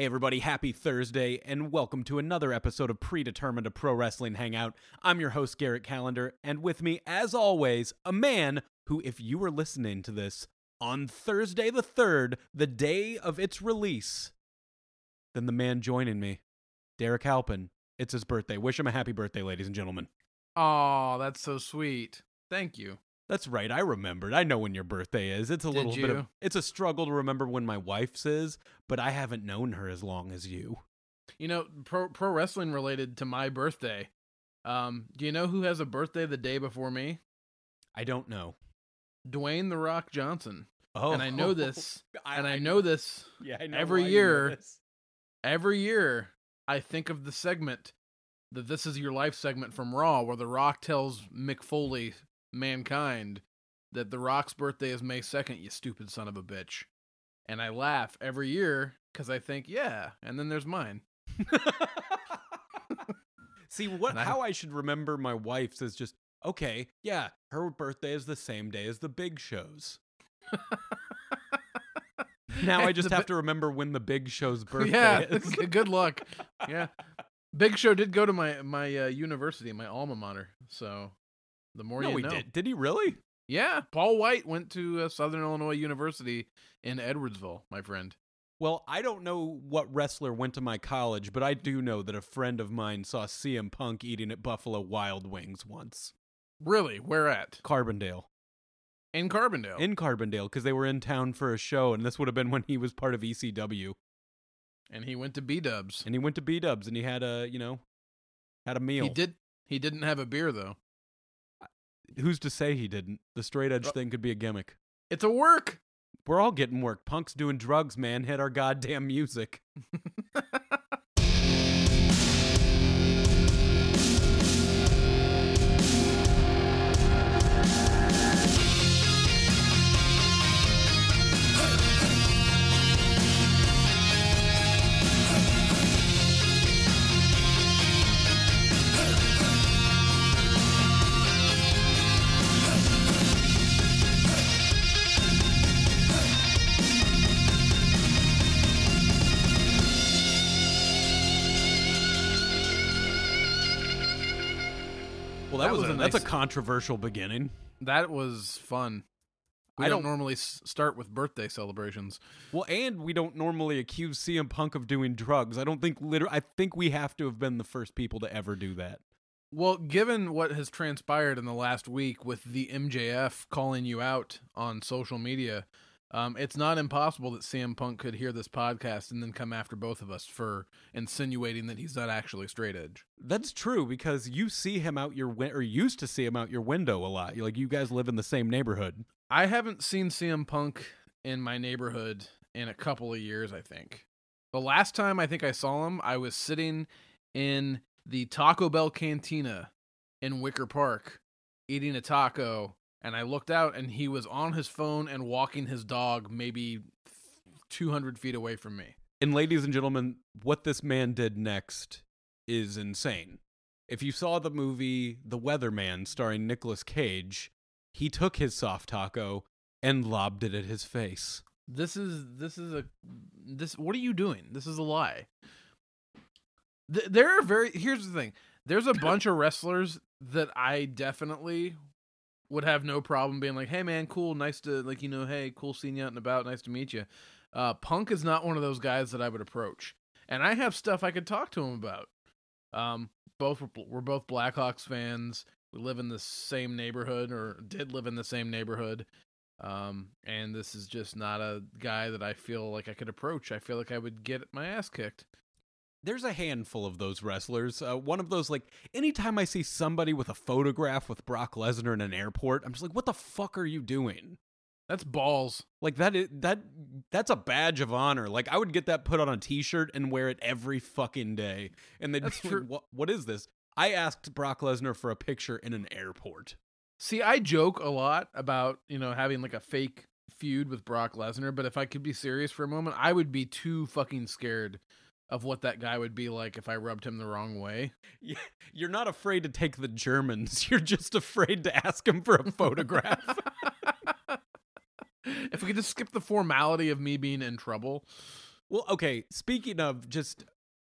Hey, everybody, happy Thursday, and welcome to another episode of Predetermined a Pro Wrestling Hangout. I'm your host, Garrett Calendar, and with me, as always, a man who, if you were listening to this on Thursday the 3rd, the day of its release, then the man joining me, Derrick Halpin. It's his birthday. Wish him a happy birthday, ladies and gentlemen. Oh, that's so sweet. Thank you. That's right. I remembered. I know when your birthday is. It's a Did little bit of it's a struggle to remember when my wife's is, but I haven't known her as long as you. You know, pro pro wrestling related to my birthday. Um, do you know who has a birthday the day before me? I don't know. Dwayne the Rock Johnson. Oh, And I know this, and I know this Yeah, I know every year- every year. I think of the segment, the "This Is Your Life" segment from Raw, where The Rock tells Mick Foley, mankind, that The Rock's birthday is May second. You stupid son of a bitch. And I laugh every year because I think, yeah. And then there's mine. See what? I- how I should remember my wife's is just okay. Yeah, her birthday is the same day as the Big Show's. Now I just have to remember when the Big Show's birthday yeah, is. good luck. Yeah, Big Show did go to my my uh, university, my alma mater. So the more no, you he know. did. Did he really? Yeah, Paul White went to uh, Southern Illinois University in Edwardsville, my friend. Well, I don't know what wrestler went to my college, but I do know that a friend of mine saw CM Punk eating at Buffalo Wild Wings once. Really, where at? Carbondale. In Carbondale. In Carbondale, because they were in town for a show, and this would have been when he was part of ECW. and he went to B Dubs. And he went to B Dubs and he had a, you know, had a meal. He did. He didn't have a beer though. Who's to say he didn't? The straight edge Well- thing could be a gimmick. It's a work. We're all getting work. Punk's doing drugs, man. Hit our goddamn music. Well, that, That was, was a, a that's a controversial beginning. that was fun. We I don't, don't- normally s- start with birthday celebrations. Well, and we don't normally accuse CM Punk of doing drugs. I don't think literally. I think we have to have been the first people to ever do that. Well, given what has transpired in the last week with the MJF calling you out on social media, um, it's not impossible that CM Punk could hear this podcast and then come after both of us for insinuating that he's not actually straight edge. That's true because you see him out your win- or used to see him out your window a lot. Like you guys live in the same neighborhood. I haven't seen CM Punk in my neighborhood in a couple of years, I think. The last time I think I saw him, I was sitting in the Taco Bell cantina in Wicker Park eating a taco, and I looked out and he was on his phone and walking his dog maybe 200 feet away from me. And ladies and gentlemen, what this man did next is insane. If you saw the movie The Weatherman starring Nicolas Cage, he took his soft taco and lobbed it at his face. This is this is a this. What are you doing? This is a lie. Th- there are very. Here's the thing. There's a bunch of wrestlers that I definitely would have no problem being like, "Hey, man, cool, nice to like you know, hey, cool seeing you out and about, nice to meet you." Uh, Punk is not one of those guys that I would approach, and I have stuff I could talk to him about. Um, both were, we're both Blackhawks fans. We live in the same neighborhood, or did live in the same neighborhood. Um, and this is just not a guy that I feel like I could approach. I feel like I would get my ass kicked. There's a handful of those wrestlers. Uh, one of those, like, anytime I see somebody with a photograph with Brock Lesnar in an airport, I'm just like, what the fuck are you doing? That's balls. Like that is that that's a badge of honor. Like I would get that put on a t-shirt and wear it every fucking day. And they'd That's be like, what what is this? I asked Brock Lesnar for a picture in an airport. See, I joke a lot about, you know, having like a fake feud with Brock Lesnar, but if I could be serious for a moment, I would be too fucking scared of what that guy would be like if I rubbed him the wrong way. You're not afraid to take the Germans. You're just afraid to ask him for a photograph. if we could just skip the formality of me being in trouble. Well, okay. Speaking of just,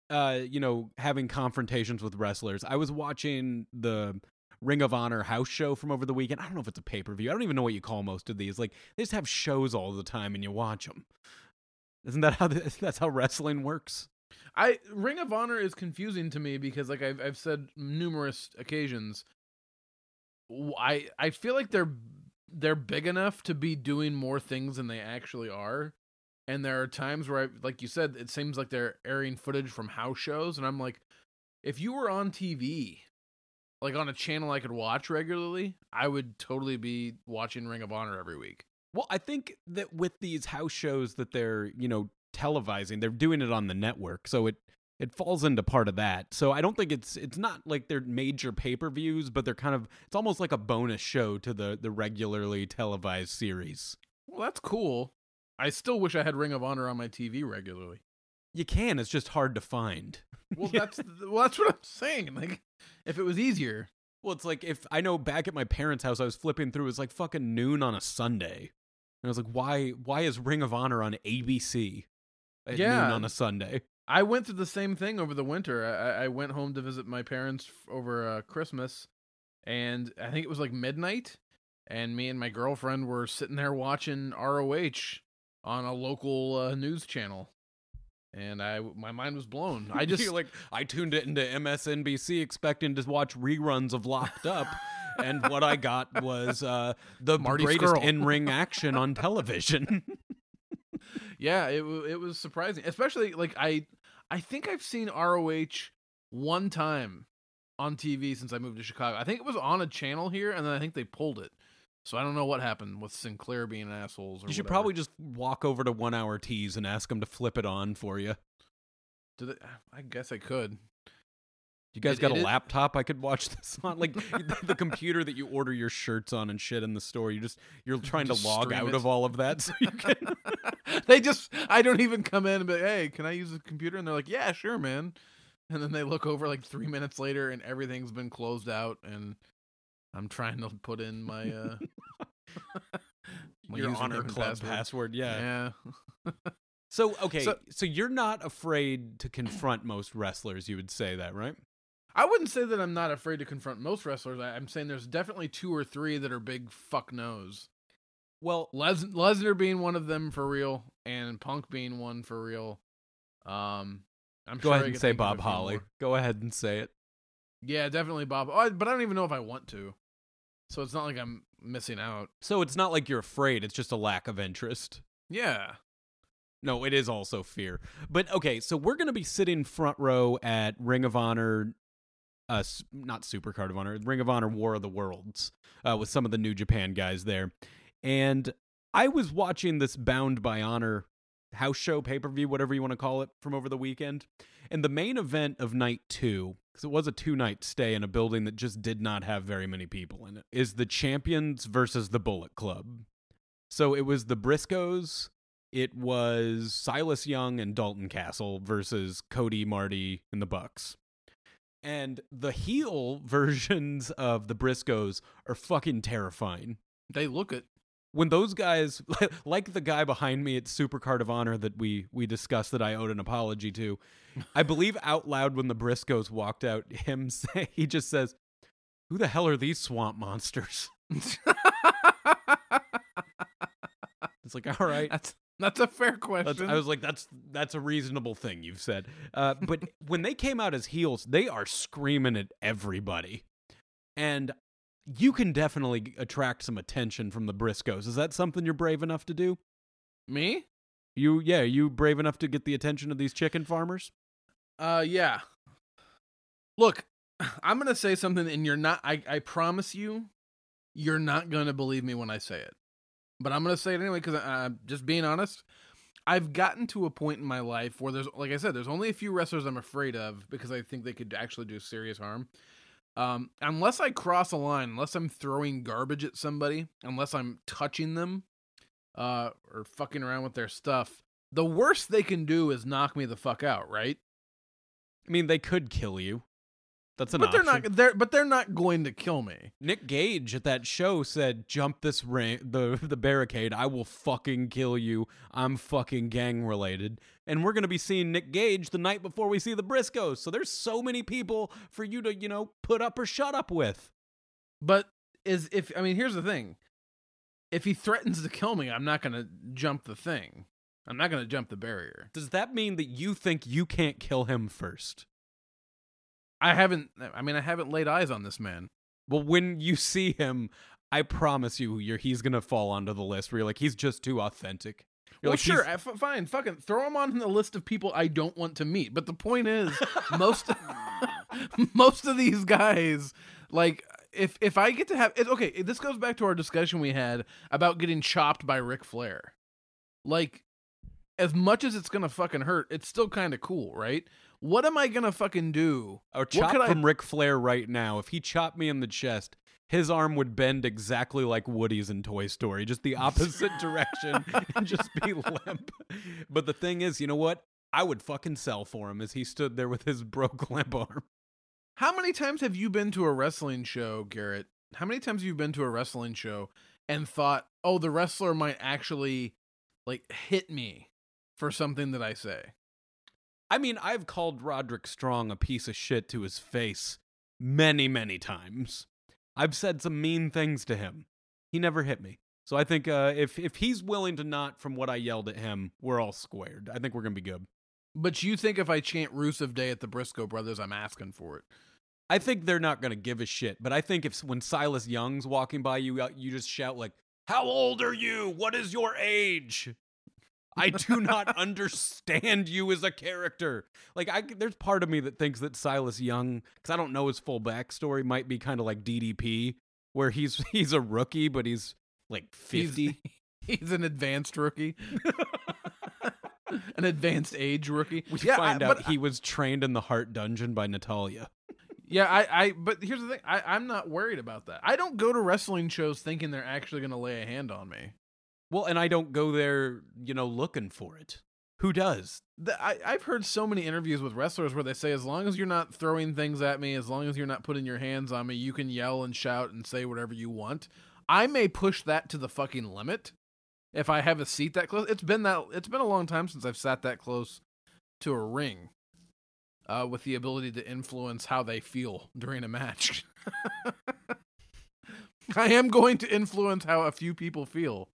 uh, you know, having confrontations with wrestlers, I was watching the Ring of Honor house show from over the weekend. I don't know if it's a pay per view. I don't even know what you call most of these. Like they just have shows all the time, and you watch them. Isn't that how the, that's how wrestling works? I Ring of Honor is confusing to me because, like I've I've said numerous occasions, I I feel like they're they're big enough to be doing more things than they actually are, and there are times where, I, like you said, it seems like they're airing footage from house shows, and I'm like, if you were on TV, like on a channel I could watch regularly, I would totally be watching Ring of Honor every week. Well, I think that with these house shows that they're, you know, televising, they're doing it on the network. So it it falls into part of that. So I don't think it's it's not like they're major pay-per-views, but they're kind of it's almost like a bonus show to the the regularly televised series. Well, that's cool. I still wish I had Ring of Honor on my TV regularly. You can, it's just hard to find. Well, that's well, that's what I'm saying. Like, if it was easier, Well, it's like if I know back at my parents' house I was flipping through it was like fucking noon on a Sunday. And I was like, why why is Ring of Honor on ABC at Yeah. noon on a Sunday? I went through the same thing over the winter. I, I- went home to visit my parents f- over uh, Christmas, and I think it was like midnight, and me and my girlfriend were sitting there watching ROH on a local uh, news channel, and I my mind was blown. I just like I tuned it into MSNBC expecting to watch reruns of Locked Up, and what I got was uh, the Marty greatest Scurll. in-ring action on television. Yeah, it it was surprising, especially like I I think I've seen ROH one time on TV since I moved to Chicago. I think it was on a channel here, and then I think they pulled it. So I don't know what happened with Sinclair being assholes. Or you should whatever. probably just walk over to One Hour Tees and ask them to flip it on for you. Do they, I guess I could. You guys It- got it a is- laptop I could watch this on? Like the, the computer that you order your shirts on and shit in the store. You just you're trying Just to log out it. of all of that so you can they just I don't even come in and be like, hey, can I use the computer? And they're like, yeah, sure, man. And then they look over like three minutes later and everything's been closed out and I'm trying to put in my uh my your honor club password. password. Yeah. Yeah. So okay, so, So- you're not afraid to confront most wrestlers. You would say that, right? I wouldn't say that I'm not afraid to confront most wrestlers. I, I'm saying there's definitely two or three that are big fuck nos. Well, Les- Lesnar being one of them for real, and Punk being one for real. Um, I'm go sure I ahead and say think of a Bob Holly. Go ahead and say it. Yeah, definitely Bob. Oh, but I don't even know if I want to. So it's not like I'm missing out. So it's not like you're afraid, it's just a lack of interest. Yeah. No, it is also fear. But okay, so we're going to be sitting front row at Ring of Honor uh not Super Card of Honor, Ring of Honor War of the Worlds uh with some of the New Japan guys there. And I was watching this Bound by Honor house show pay-per-view whatever you want to call it from over the weekend. And the main event of night 2 cuz it was a two-night stay in a building that just did not have very many people in it is the Champions versus the Bullet Club. So it was the Briscoes, it was Silas Young and Dalton Castle versus Cody, Marty, and the Bucks. And the heel versions of the Briscoes are fucking terrifying. They look it. When those guys, like the guy behind me at Super Card of Honor that we we discussed that I owed an apology to, I believe out loud when the Briscoes walked out, him say he just says, "Who the hell are these swamp monsters?" It's like, all right, that's that's a fair That's, question. I was like, that's that's a reasonable thing you've said. Uh, but when they came out as heels, they are screaming at everybody, and you can definitely attract some attention from the Briscoes. Is that something you're brave enough to do? Me? You, yeah, you brave enough to get the attention of these chicken farmers? Uh yeah. Look, I'm gonna say something and you're not I, I promise you, you're not gonna believe me when I say it. But I'm gonna say it anyway because I'm just being honest. I've gotten to a point in my life where there's, like I said, there's only a few wrestlers I'm afraid of because I think they could actually do serious harm. Um, unless I cross a line, unless I'm throwing garbage at somebody, unless I'm touching them, uh, or fucking around with their stuff, the worst they can do is knock me the fuck out, right? I mean, they could kill you. That's an but they're not they're but they're not going to kill me. Nick Gage at that show said, "Jump this ra- the the barricade. I will fucking kill you. I'm fucking gang related." And we're gonna be seeing Nick Gage the night before we see the Briscoes. So there's so many people for you to you know put up or shut up with. But is if I mean here's the thing. If he threatens to kill me, I'm not going to jump the thing. I'm not going to jump the barrier. Does that mean that you think you can't kill him first? I haven't I mean I haven't laid eyes on this man. But when you see him, I promise you, you're he's gonna fall onto the list where you're like, he's just too authentic. You're well, like, sure, I- f- fine, fucking throw him on the list of people I don't want to meet. But the point is, most most of these guys, like, if if I get to have it, okay, this goes back to our discussion we had about getting chopped by Ric Flair. Like, as much as it's gonna fucking hurt, it's still kind of cool, right? What am I gonna fucking do? Or chop could I- from Ric Flair right now. If he chopped me in the chest, his arm would bend exactly like Woody's in Toy Story, just the opposite direction and just be limp. But the thing is, you know what? I would fucking sell for him as he stood there with his broke limp arm. How many times have you been to a wrestling show, Garrett? How many times have you been to a wrestling show and thought, "Oh, the wrestler might actually like hit me for something that I say"? I mean, I've called Roderick Strong a piece of shit to his face many, many times. I've said some mean things to him. He never hit me. So I think uh, if if he's willing to not from what I yelled at him, we're all squared. I think we're gonna be good. But you think if I chant Rusev Day at the Briscoe Brothers, I'm asking for it? I think they're not gonna give a shit. But I think if when Silas Young's walking by you, uh, you just shout like, "How old are you? What is your age?" I do not understand you as a character. Like, I there's part of me that thinks that Silas Young, because I don't know his full backstory, might be kind of like DDP, where he's he's a rookie, but he's like He's- fifty. He's an advanced rookie, an advanced age rookie. We yeah, find I, out he was trained in the Heart Dungeon by Natalya. Yeah, I, I, but here's the thing. I, I'm not worried about that. I don't go to wrestling shows thinking they're actually going to lay a hand on me. Well, and I don't go there, you know, looking for it. Who does? The, I, I've heard so many interviews with wrestlers where they say, as long as you're not throwing things at me, as long as you're not putting your hands on me, you can yell and shout and say whatever you want. I may push that to the fucking limit if I have a seat that close. It's been that. It's been a long time since I've sat that close to a ring, uh, with the ability to influence how they feel during a match. I am going to influence how a few people feel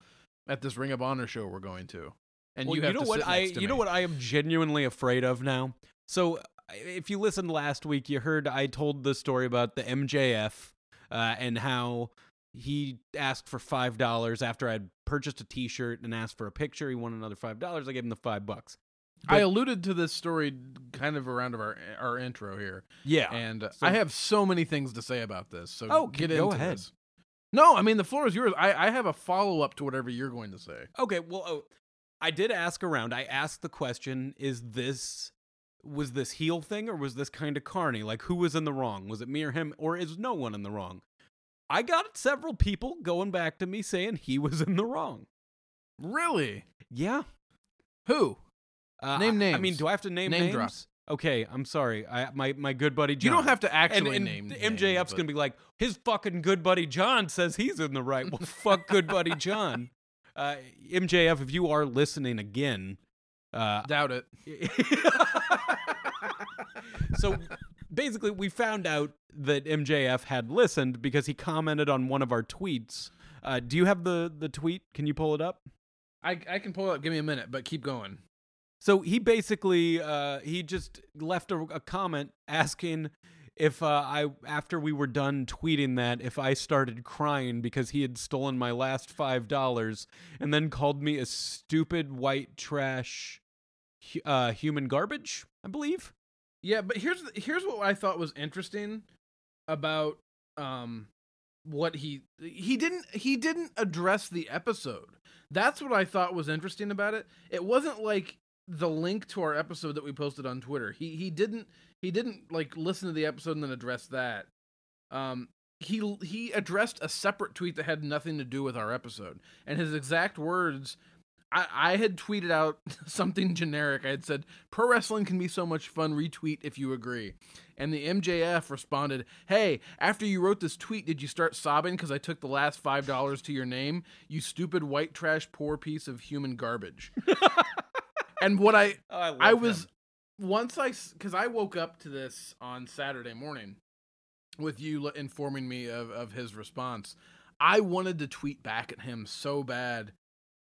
at this Ring of Honor show we're going to. And well, you have know to what I you know what I am genuinely afraid of now. So if you listened last week, you heard I told the story about the MJF uh, and how he asked for five dollars after I'd purchased a T-shirt and asked for a picture. He wanted another five dollars. I gave him the five bucks. I alluded to this story kind of around of our our intro here, Yeah. and uh, So- I have so many things to say about this. So Oh, get go ahead. this. No, I mean the floor is yours. I, I have a follow up to whatever you're going to say. Okay, well, oh, I did ask around. I asked the question: Is this was this heel thing or was this kind of carny? Like, who was in the wrong? Was it me or him, or is no one in the wrong? I got several people going back to me saying he was in the wrong. Really? Yeah. Who? Uh, Name I- I mean, do I have to name, Name names? drop. Okay, I'm sorry. I my my good buddy You don't have to actually and, name. and names, MJF's but- gonna be like, his fucking good buddy John says he's in the right. Well, fuck good buddy John. Uh, MJF, if you are listening again, uh, doubt it. so basically, we found out that MJF had listened because he commented on one of our tweets. Uh, do you have the the tweet? Can you pull it up? I I can pull it up. Give me a minute, but keep going. So he basically uh, he just left a, a comment asking if uh, I after we were done tweeting that if I started crying because he had stolen my last five dollars and then called me a stupid white trash uh, human garbage. I believe. Yeah, but here's here's what I thought was interesting about um what he he didn't he didn't address the episode. That's what I thought was interesting about it. It wasn't like the link to our episode that we posted on Twitter. He he didn't he didn't like listen to the episode and then address that. Um he he addressed a separate tweet that had nothing to do with our episode. And his exact words I, I had tweeted out something generic. I had said, Pro wrestling can be so much fun. Retweet if you agree. And the MJF responded, Hey, after you wrote this tweet, did you start sobbing because I took the last $5 to your name? You stupid white trash, poor piece of human garbage. and what I, Oh, I, I was, him. once I, because I woke up to this on Saturday morning with you informing me of, of his response. I wanted to tweet back at him so bad.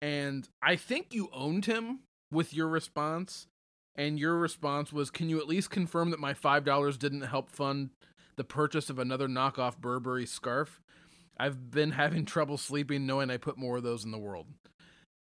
And I think you owned him with your response. And your response was Can you at least confirm that my $5 didn't help fund the purchase of another knockoff Burberry scarf? I've been having trouble sleeping knowing I put more of those in the world.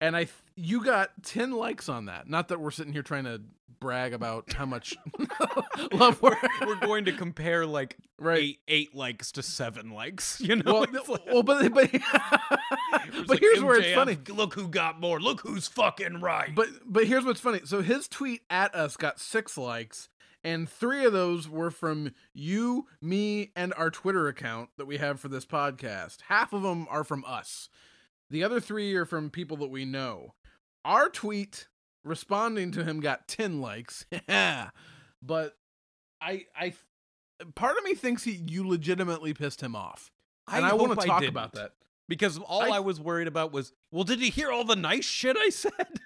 And I, th- you got 10 likes on that. Not that we're sitting here trying to brag about how much love we're, We're going to compare like right. eight eight likes to seven likes. You know, Well, like- well, but but, but like, here's where it's funny. Look who got more. Look who's fucking right. But but here's what's funny. So his tweet at us got six likes, and three of those were from you, me, and our Twitter account that we have for this podcast. Half of them are from us. The other three are from people that we know. Our tweet responding to him got ten likes. but I I part of me thinks he you legitimately pissed him off. And I, want to talk about that. because all I, I- was worried about was, well, did he hear all the nice shit I said?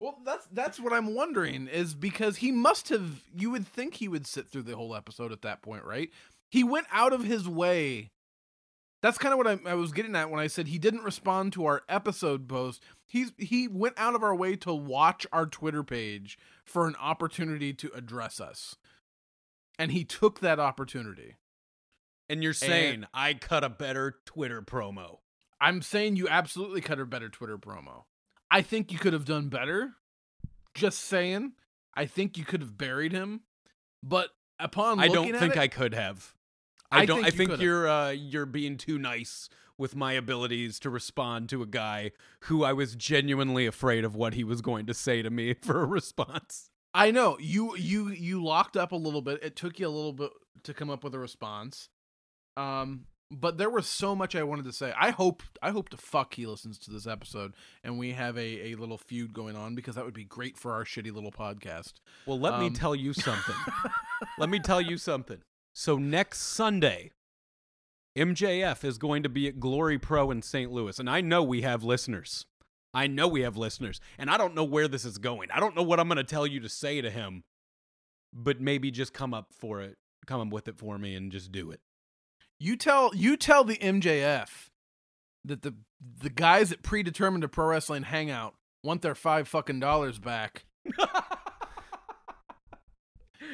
Well, that's that's what I'm wondering is because he must have. You would think he would sit through the whole episode at that point, right? He went out of his way. That's kind of what I, I was getting at when I said he didn't respond to our episode post. He's he went out of our way to watch our Twitter page for an opportunity to address us, and he took that opportunity. And you're saying I cut a better Twitter promo. I'm saying you absolutely cut a better Twitter promo. I think you could have done better. Just saying. I think you could have buried him. But upon I don't think it, I could have. I, I don't. think I think could've. you're uh, you're being too nice with my abilities to respond to a guy who I was genuinely afraid of what he was going to say to me for a response. I know you you you locked up a little bit. It took you a little bit to come up with a response. Um, but there was so much I wanted to say. I hope I hope to fuck he listens to this episode and we have a a little feud going on because that would be great for our shitty little podcast. Well, let me Um, tell you something. let me tell you something. So next Sunday, MJF is going to be at Glory Pro in St. Louis, and I know we have listeners. I know we have listeners, and I don't know where this is going. I don't know what I'm going to tell you to say to him, but maybe just come up for it, come up with it for me, and just do it. You tell you tell the MJF that the the guys at predetermined to pro wrestling hangout want their five fucking dollars back.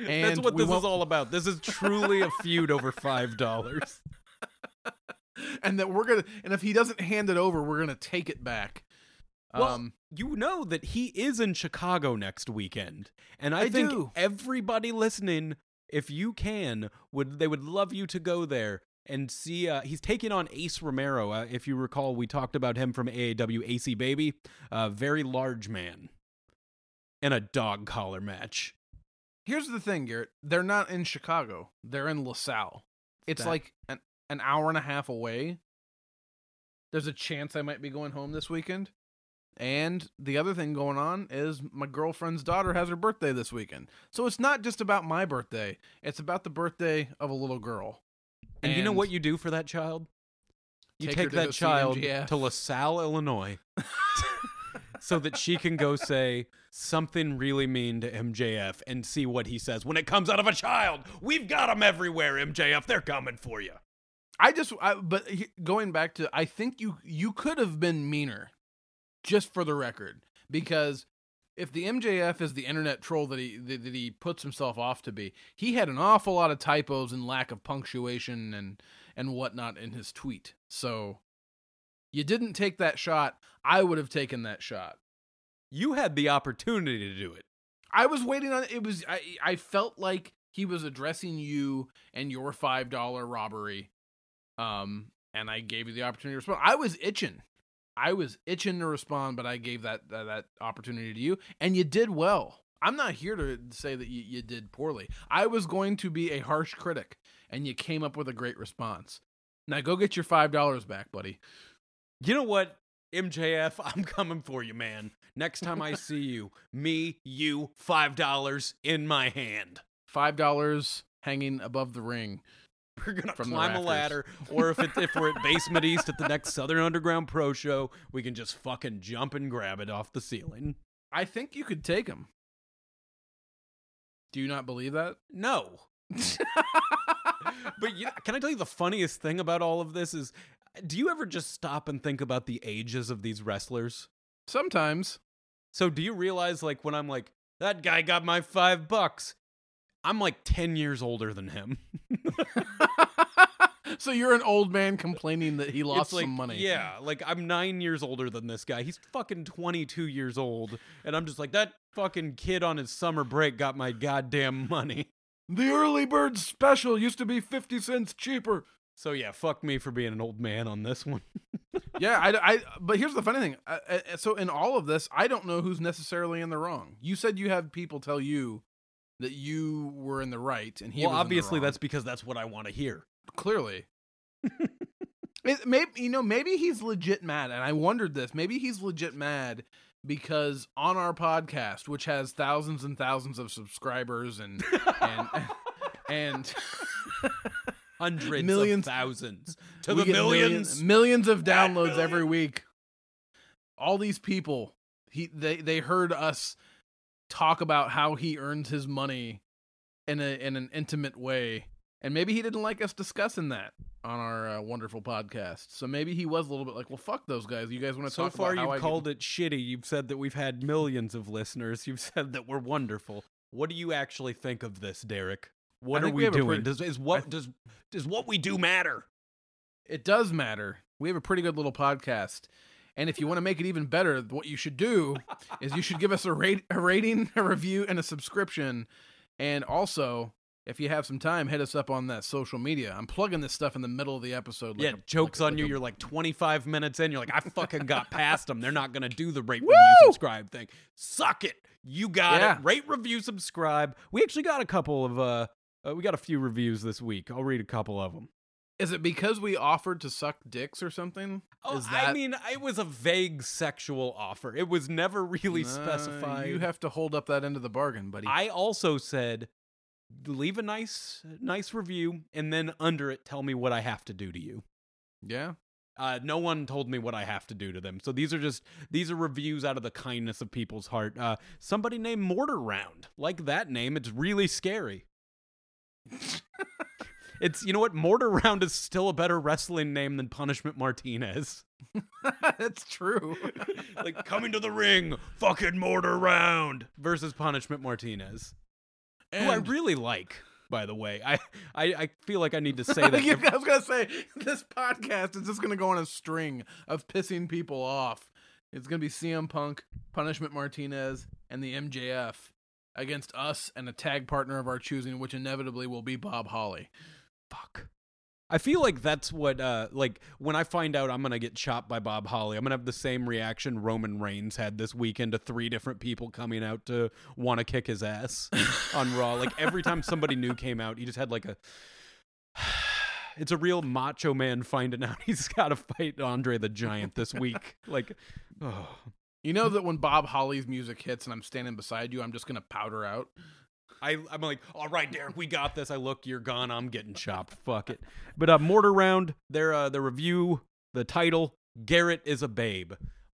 That's what this won't- is all about. This is truly a feud over five dollars. and that we're gonna and if he doesn't hand it over, we're gonna take it back. Well, um you know that he is in Chicago next weekend, and I, I think do. everybody listening, if you can, would they would love you to go there and see. Uh, he's taking on Ace Romero. Uh, if you recall, we talked about him from AAW AC Baby, a very large man, in a dog collar match. Here's the thing, Garrett. They're not in Chicago. They're in LaSalle. It's That- like an an hour and a half away. There's a chance I might be going home this weekend. And the other thing going on is my girlfriend's daughter has her birthday this weekend. So it's not just about my birthday, it's about the birthday of a little girl. And, you know what you do for that child? You Take take, that see child MJF. to LaSalle, Illinois, so that she can go say something really mean to MJF and see what he says when it comes out of a child. We've got them everywhere, MJF. They're coming for you. I just I, but going back to I think you you could have been meaner just for the record because if the MJF is the internet troll that he that, that he puts himself off to be, he had an awful lot of typos and lack of punctuation and and whatnot in his tweet. So you didn't take that shot. I would have taken that shot. You had the opportunity to do it. I was waiting on it was I I felt like he was addressing you and your five dollar robbery. Um and I gave you the opportunity to respond. I was itching. I was itching to respond, but I gave that that, that opportunity to you, and you did well. I'm not here to say that you, you did poorly. I was going to be a harsh critic, and you came up with a great response. Now go get your five dollars back, buddy. You know what? MJF, I'm coming for you, man. Next time I see you, me, you, five dollars in my hand. Five dollars hanging above the ring. We're gonna climb a ladder, or if it, if we're at Basement East at the next Southern Underground Pro Show, we can just fucking jump and grab it off the ceiling. I think you could take him. Do you not believe that? No, but you can I tell you the funniest thing about all of this is, do you ever just stop and think about the ages of these wrestlers? Sometimes. So do you realize like when I'm like that guy got my five bucks, I'm like ten years older than him. so you're an old man complaining that he lost like, some money. Yeah, like I'm nine years older than this guy. He's fucking 22 years old, and I'm just like that fucking kid on his summer break got my goddamn money. The early bird special used to be 50 cents cheaper. So yeah, fuck me for being an old man on this one. yeah, I, I, but here's the funny thing. I, I, so in all of this, I don't know who's necessarily in the wrong. You said you had people tell you that you were in the right, and he well, was in the obviously that's because that's what I want to hear. clearly. it, maybe you know, maybe he's legit mad, and I wondered this. Maybe he's legit mad because on our podcast, which has thousands and thousands of subscribers and and and Hundreds Millions- of thousands to the millions. million- millions of downloads every week. All these people, he they they heard us talk about how he earns his money in a in an intimate way, and maybe he didn't like us discussing that on our uh, wonderful podcast. So maybe he was a little bit like, "Well, fuck those guys. You guys want to So talk far, about how you've I called it shitty. You've said that we've had millions of listeners. You've said that we're wonderful. What do you actually think of this, Derrick? What are we, we doing? pretty- does is what does does what we do matter? It does matter. We have a pretty good little podcast. And if you want to make it even better, what you should do is you should give us a rate, a rating, a review, and a subscription. And also, if you have some time, hit us up on that social media. I'm plugging this stuff in the middle of the episode. Like yeah, a- jokes like- on like you. a- You're like 25 minutes in. You're like, I fucking got past them. They're not gonna do the rate, Woo! review, subscribe thing. Suck it. You got Yeah. it. Rate, review, subscribe. We actually got a couple of uh, uh, we got a few reviews this week. I'll read a couple of them. Is it because we offered to suck dicks or something? Oh, Is that I mean, it was a vague sexual offer. It was never really specified. You have to hold up that end of the bargain, buddy. I also said, leave a nice, nice review, and then under it, tell me what I have to do to you. yeah. Uh, no one told me what I have to do to them. So these are just these are reviews out of the kindness of people's heart. Uh, somebody named Mortar Round, like that name, it's really scary. It's you know what, Mortar Round is still a better wrestling name than Punishment Martinez. That's true. like coming to the ring, fucking Mortar Round versus Punishment Martinez, who I really like. By the way, I, I I feel like I need to say that. I was gonna say this podcast is just gonna go on a string of pissing people off. It's gonna be CM Punk, Punishment Martinez, and the MJF against us and a tag partner of our choosing, which inevitably will be Bob Holly. fuck. I feel like that's what uh like when I find out I'm gonna get chopped by Bob Holly, I'm gonna have the same reaction Roman Reigns had this weekend to three different people coming out to want to kick his ass on Raw. Like every time somebody new came out, he just had like a it's a real macho man finding out he's gotta fight Andre the Giant this week. Like oh. You know that when Bob Holly's music hits and I'm standing beside you, I'm just gonna powder out. I, I'm like, all right, Derrick, we got this. I look, you're gone. I'm getting chopped. Fuck it. But uh, Mortar Round, their uh, the review, the title, Garrett is a babe.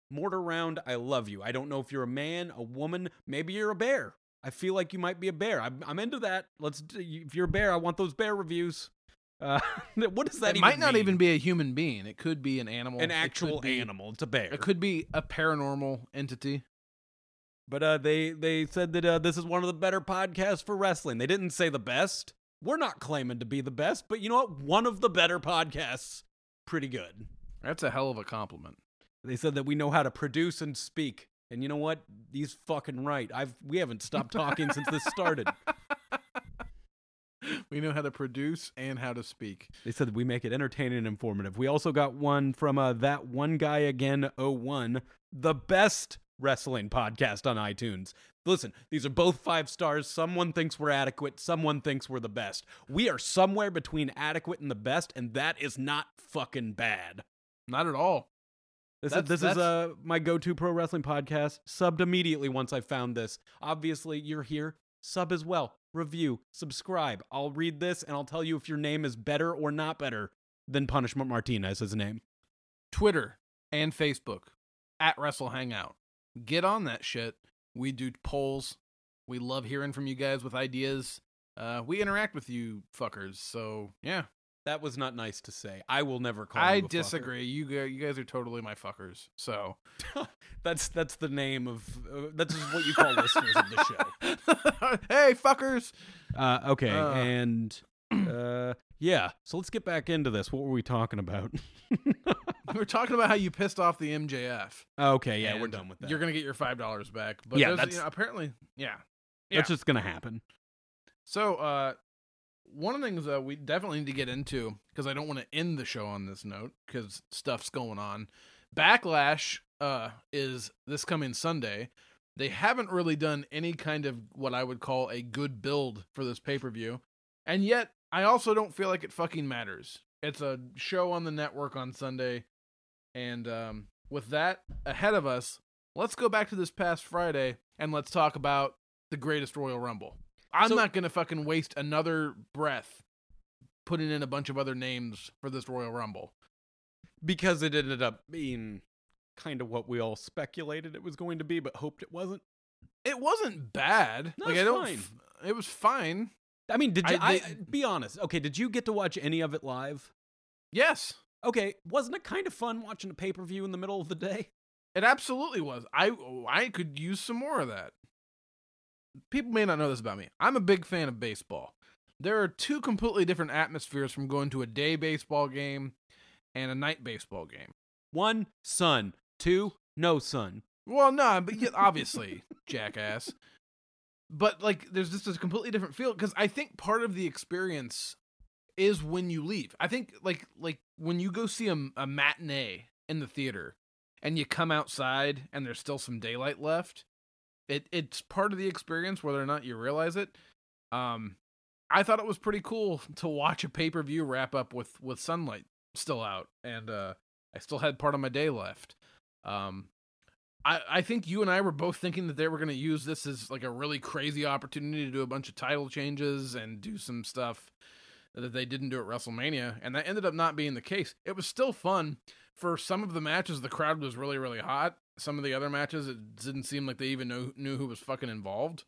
Mortar Round, I love you. I don't know if you're a man, a woman, maybe you're a bear. I feel like you might be a bear. I'm, I'm into that. Let's. If you're a bear, I want those bear reviews. Uh, what does that it even might not mean? even be a human being. It could be an animal. an It actual be- animal. It's a bear. It could be a paranormal entity. But uh, they they said that uh, this is one of the better podcasts for wrestling. They didn't say the best. We're not claiming to be the best, but you know what? One of the better podcasts. Pretty good. That's a hell of a compliment. They said that we know how to produce and speak. And you know what? He's fucking right. I've we haven't stopped talking since this started. we know how to produce and how to speak. They said we make it entertaining and informative. We also got one from uh, that one guy again 01, the best wrestling podcast on iTunes. Listen, these are both five stars. Someone thinks we're adequate, someone thinks we're the best. We are somewhere between adequate and the best, and that is not fucking bad. Not at all. This, is, That's- this is uh, my go-to pro wrestling podcast. Subbed immediately once I found this. Obviously, you're here. Sub as well. Review. Subscribe. I'll read this and I'll tell you if your name is better or not better than Punishment Martinez's name. Twitter and Facebook at Wrestle Hangout. Get on that shit. We do polls. We love hearing from you guys with ideas. Uh, we interact with you fuckers. So yeah, That was not nice to say. I will never call. I you a fucker. disagree. You guys, you guys are totally my fuckers. So That's that's the name of uh, that's what you call listeners of the show. hey fuckers. Uh, okay, Uh. and uh, yeah. So let's get back into this. What were we talking about? We're talking about how you pissed off the MJF. okay, yeah, we're done with that. You're gonna get your five dollars back. But Yeah, that's- you know, apparently yeah. That's just gonna happen. So, uh, one of the things that we definitely need to get into because I don't want to end the show on this note because stuff's going on. Backlash uh, is this coming Sunday. They haven't really done any kind of what I would call a good build for this pay per view, and yet I also don't feel like it fucking matters. It's a show on the network on Sunday, and um, with that ahead of us, let's go back to this past Friday and let's talk about the greatest Royal Rumble. I'm So- not gonna fucking waste another breath putting in a bunch of other names for this Royal Rumble. because it ended up being kind of what we all speculated it was going to be, but hoped it wasn't. It wasn't bad. No, like it's I don't. fine. it was fine. I mean, did you? I, I- be honest. Okay, did you get to watch any of it live? Yes, Okay, wasn't it kind of fun watching a pay per view in the middle of the day? it absolutely was. I I could use some more of that. People may not know this about me. I'm a big fan of baseball. There are two completely different atmospheres from going to a day baseball game and a night baseball game. One, sun. Two, no sun. Well, no, but yeah, obviously, jackass. But like, there's just a completely different feel because I think part of the experience is when you leave. I think like like when you go see a, a matinee in the theater and you come outside and there's still some daylight left. It it's part of the experience whether or not you realize it. Um, I thought it was pretty cool to watch a pay per view wrap up with with sunlight still out, and uh, I still had part of my day left. Um, I, I think you and I were both thinking that they were going to use this as like a really crazy opportunity to do a bunch of title changes and do some stuff that they didn't do at WrestleMania, and that ended up not being the case. It was still fun. For some of the matches, the crowd was really, really hot. Some of the other matches, it didn't seem like they even know, knew who was fucking involved.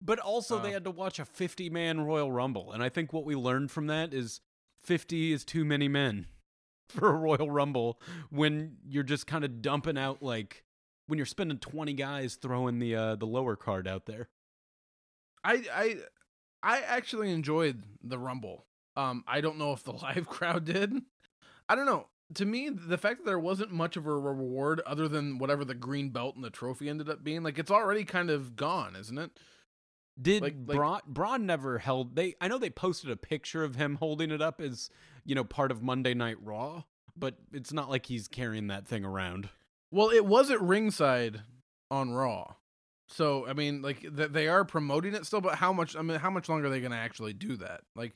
But also, they Uh. had to watch a 50 man Royal Rumble. And I think what we learned from that is 50 is too many men for a Royal Rumble when you're just kind of dumping out, like, when you're spending 20 guys throwing the uh, the lower card out there. I I I actually enjoyed the Rumble. Um, I don't know if the live crowd did. I don't know. To me, the fact that there wasn't much of a reward other than whatever the green belt and the trophy ended up being, like it's already kind of gone, isn't it? Did Like- like- Braun, Braun never held they I know they posted a picture of him holding it up as, you know, part of Monday Night Raw, but it's not like he's carrying that thing around. Well, it was at ringside on Raw. So, I mean, like th- they are promoting it still, but how much I mean, how much longer are they going to actually do that? Like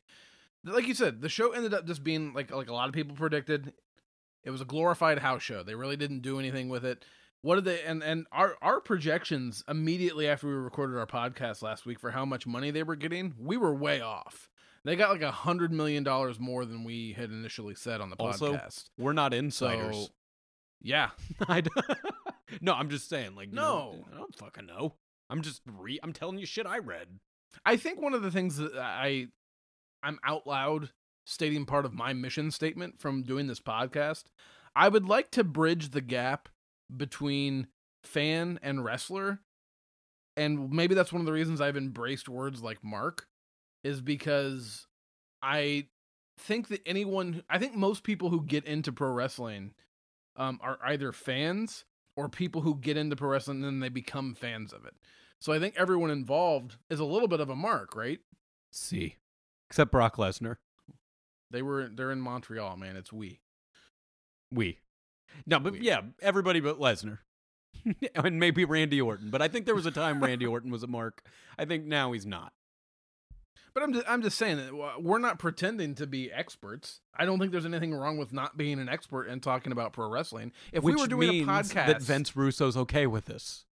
like you said, the show ended up just being like like a lot of people predicted. It was a glorified house show. They really didn't do anything with it. What did they and and our our projections immediately after we recorded our podcast last week for how much money they were getting, we were way off. They got like a hundred million dollars more than we had initially said on the Also, podcast. We're not insiders. So, yeah, I no, I'm just saying, like, you know, No. I don't fucking know. I'm just re- I'm telling you shit I read. I think one of the things that I I'm out loud stating part of my mission statement from doing this podcast, I would like to bridge the gap between fan and wrestler. And maybe that's one of the reasons I've embraced words like Mark is because I think that anyone I think most people who get into pro wrestling um, are either fans or people who get into pro wrestling and then they become fans of it. So I think everyone involved is a little bit of a mark, right? See, except Brock Lesnar. They were they're in Montreal, man. It's we. We. No, but We. yeah, everybody but Lesnar. and maybe Randy Orton. But I think there was a time Randy Orton was a mark. I think now he's not. But I'm just, I'm just saying uh, that we're not pretending to be experts. I don't think there's anything wrong with not being an expert and talking about pro wrestling. If Which we were doing a podcast, that Vince Russo's okay with this.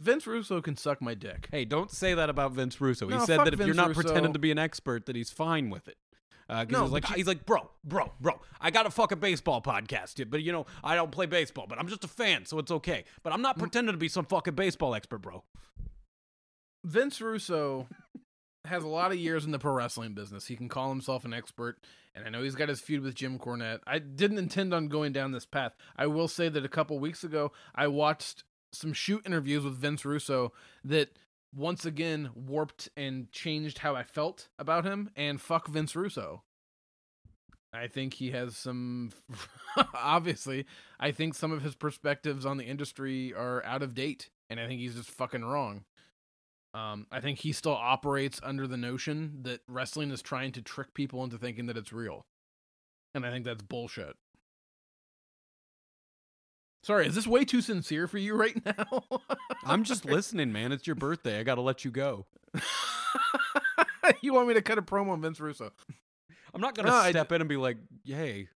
Vince Russo can suck my dick. Hey, don't say that about Vince Russo. No, he said that if you're not Russo. pretending to be an expert, that he's fine with it. Uh, No, he's like, you- he's like, bro, bro, bro. I got a fucking baseball podcast, but you know, I don't play baseball, but I'm just a fan, so it's okay. But I'm Mm. not pretending to be some fucking baseball expert, bro. Vince Russo has a lot of years in the pro wrestling business. He can call himself an expert, and I know he's got his feud with Jim Cornette. I didn't intend on going down this path. I will say that a couple weeks ago, I watched some shoot interviews with Vince Russo that once again warped and changed how I felt about him. And fuck Vince Russo. I think he has some. obviously, I think some of his perspectives on the industry are out of date, and I think he's just fucking wrong. Um, I think he still operates under the notion that wrestling is trying to trick people into thinking that it's real. And I think that's bullshit. Sorry, is this way too sincere for you right now? I'm just listening, man. It's your birthday. I got to let you go. you want me to cut a promo on Vince Russo? I'm not going to No, step in and be like, hey,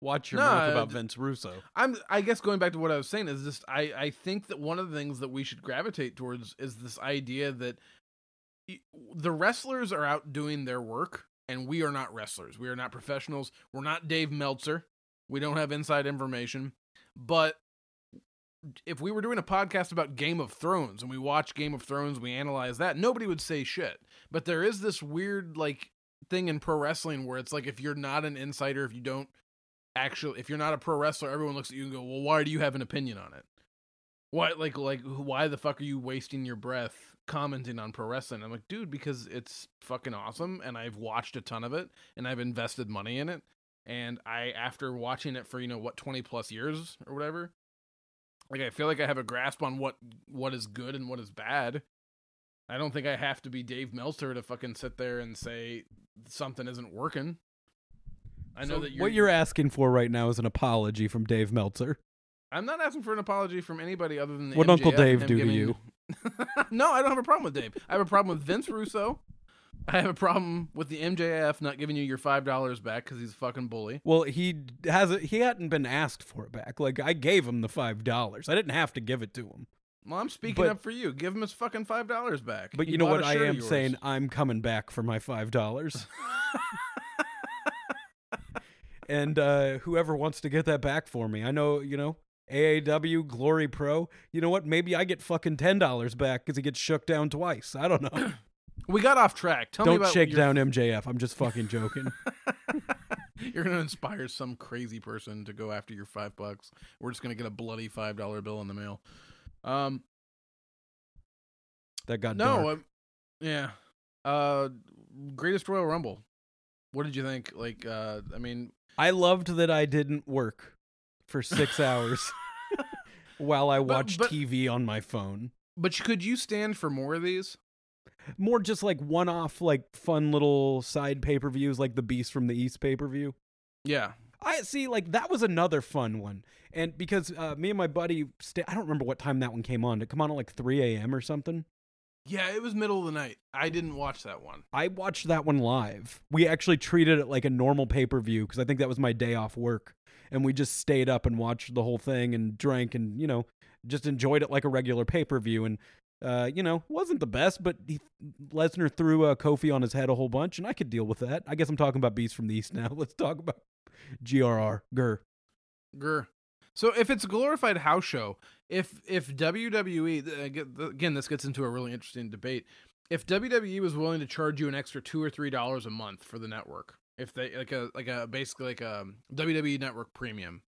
watch your No, mouth about Vince Russo. I'm I guess going back to what I was saying is just I I think that one of the things that we should gravitate towards is this idea that the wrestlers are out doing their work and we are not wrestlers. We are not professionals. We're not Dave Meltzer. We don't have inside information. But if we were doing a podcast about Game of Thrones and we watch Game of Thrones, we analyze that, nobody would say shit. But there is this weird like thing in pro wrestling where it's like if you're not an insider, if you don't actually if you're not a pro wrestler, everyone looks at you and go, "Well, why do you have an opinion on it? Why like like why the fuck are you wasting your breath commenting on pro wrestling?" I'm like, "Dude, because it's fucking awesome and I've watched a ton of it and I've invested money in it and I after watching it for, you know, what 20 plus years or whatever, like I feel like I have a grasp on what what is good and what is bad. I don't think I have to be Dave Meltzer to fucking sit there and say something isn't working. I know So that you're, what you're asking for right now is an apology from Dave Meltzer. I'm not asking for an apology from anybody other than What'd Uncle Dave do to you? no, I don't have a problem with Dave. I have a problem with Vince Russo. I have a problem with the MJF not giving you your five dollars back because he's a fucking bully. Well, he hasn't. He hadn't been asked for it back. Like I gave him the five dollars. I didn't have to give it to him. Well, I'm speaking But- up for you. Give him his fucking five dollars back. But He you know what? I am yours. saying I'm coming back for my five dollars. and uh, whoever wants to get that back for me, I know you know AAW Glory Pro. You know what? Maybe I get fucking ten dollars back because he gets shook down twice. I don't know. we got off track. Tell don't about shake your- down MJF. I'm just fucking joking. You're gonna inspire some crazy person to go after your five bucks. We're just gonna get a bloody five dollar bill in the mail. Um, that got no, um, yeah. Uh, greatest Royal Rumble. What did you think? Like, uh, I mean, I loved that I didn't work for six hours while I watched but- TV on my phone. but could you stand for more of these? More just like one off, like fun little side pay per views, like the Beast from the East pay per view. Yeah, I see, like that was another fun one, and because uh, me and my buddy, sta I don't remember what time that one came on. Did it come on at like three a.m. or something? yeah. It was middle of the night. I didn't watch that one. I watched that one live. We actually treated it like a normal pay per view because I think that was my day off work, and we just stayed up and watched the whole thing and drank and you know just enjoyed it like a regular pay per view. And uh, you know wasn't the best, but he, Lesnar threw uh, Kofi on his head a whole bunch, and I could deal with that. I guess I'm talking about Beast from the East now. Let's talk about GRR. Grr. Grr. So if it's a glorified house show, if if WWE again this gets into a really interesting debate. If WWE was willing to charge you an extra two or three dollars a month for the network, if they like a like a basically like a WWE network premium,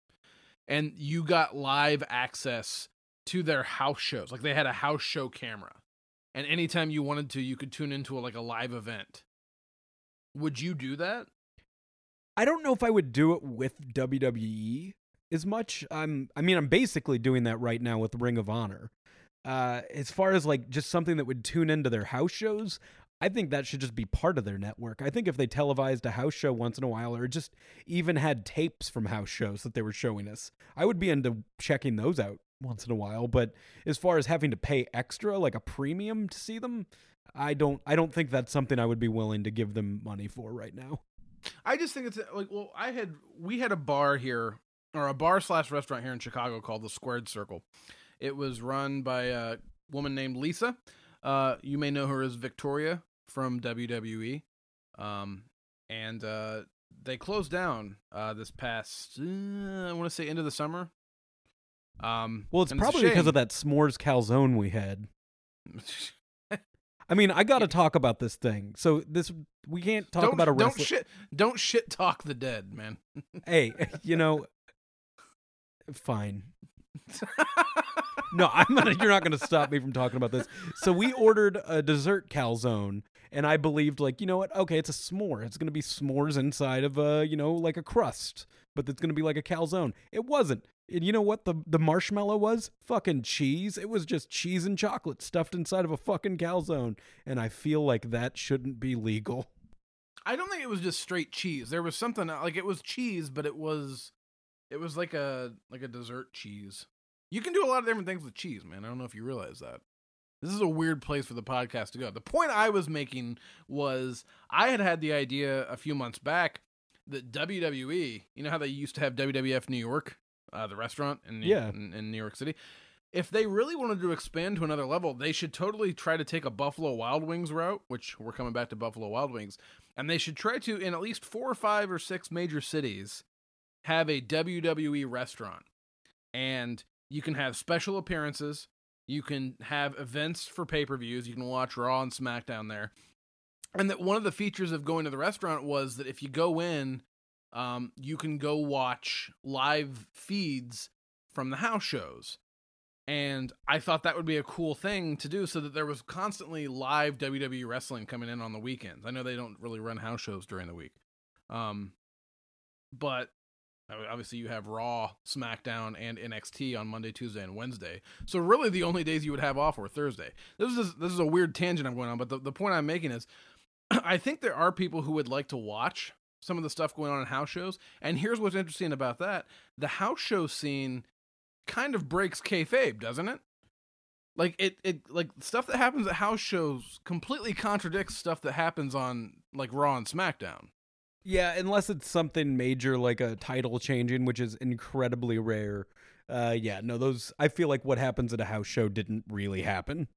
and you got live access to their house shows, like they had a house show camera, and anytime you wanted to, you could tune into a, like a live event. Would you do that? I don't know if I would do it with WWE as much. I'm I mean I'm basically doing that right now with Ring of Honor. Uh as far as like just something that would tune into their house shows, I think that should just be part of their network. I think if they televised a house show once in a while or just even had tapes from house shows that they were showing us, I would be into checking those out once in a while, but as far as having to pay extra like a premium to see them, I don't I don't think that's something I would be willing to give them money for right now. I just think it's like well, I had we had a bar here or a bar slash restaurant here in Chicago called the Squared Circle. It was run by a woman named Lisa. Uh, you may know her as Victoria from WWE. Um, and uh, they closed down uh, this past uh, I want to say end of the summer. Um, Well, it's probably because of that s'mores calzone we had. I mean, I got to talk about this thing. So this we can't talk don't, about a don't shit don't shit talk the dead, man. hey, you know, fine. No, I'm not. You're not going to stop me from talking about this. So we ordered a dessert calzone, and I believed, like, you know what? Okay, it's a s'more. It's going to be s'mores inside of a, you know, like a crust, but it's going to be like a calzone. It wasn't. And you know what the the marshmallow was? Fucking cheese. It was just cheese and chocolate stuffed inside of a fucking calzone, and I feel like that shouldn't be legal. I don't think it was just straight cheese. There was something uh, like it was cheese, but it was it was like a like a dessert cheese. You can do a lot of different things with cheese, man. I don't know if you realize that. This is a weird place for the podcast to go. The point I was making was I had had the idea a few months back that WWE, you know how they used to have WWF New York, uh, the restaurant in, New- Yeah. in, in New York City. If they really wanted to expand to another level, they should totally try to take a Buffalo Wild Wings route, which we're coming back to Buffalo Wild Wings, and they should try to, in at least four or five or six major cities, have a WWE restaurant. And you can have special appearances. You can have events for pay per views. You can watch Raw and SmackDown there. And that one of the features of going to the restaurant was that if you go in, um, you can go watch live feeds from the house shows. And I thought that would be a cool thing to do so that there was constantly live WWE wrestling coming in on the weekends. I know they don't really run house shows during the week. Um, but obviously you have Raw, SmackDown, and NXT on Monday, Tuesday, and Wednesday. So really, the only days you would have off were Thursday. This is this is a weird tangent I'm going on, but the, the point I'm making is, I think there are people who would like to watch some of the stuff going on in house shows. And here's what's interesting about that: the house show scene kind of breaks kayfabe, doesn't it? Like it, it like stuff that happens at house shows completely contradicts stuff that happens on like Raw and SmackDown. Yeah, unless it's something major like a title changing, which is incredibly rare. Uh, yeah, no, those. I feel like what happens at a house show didn't really happen.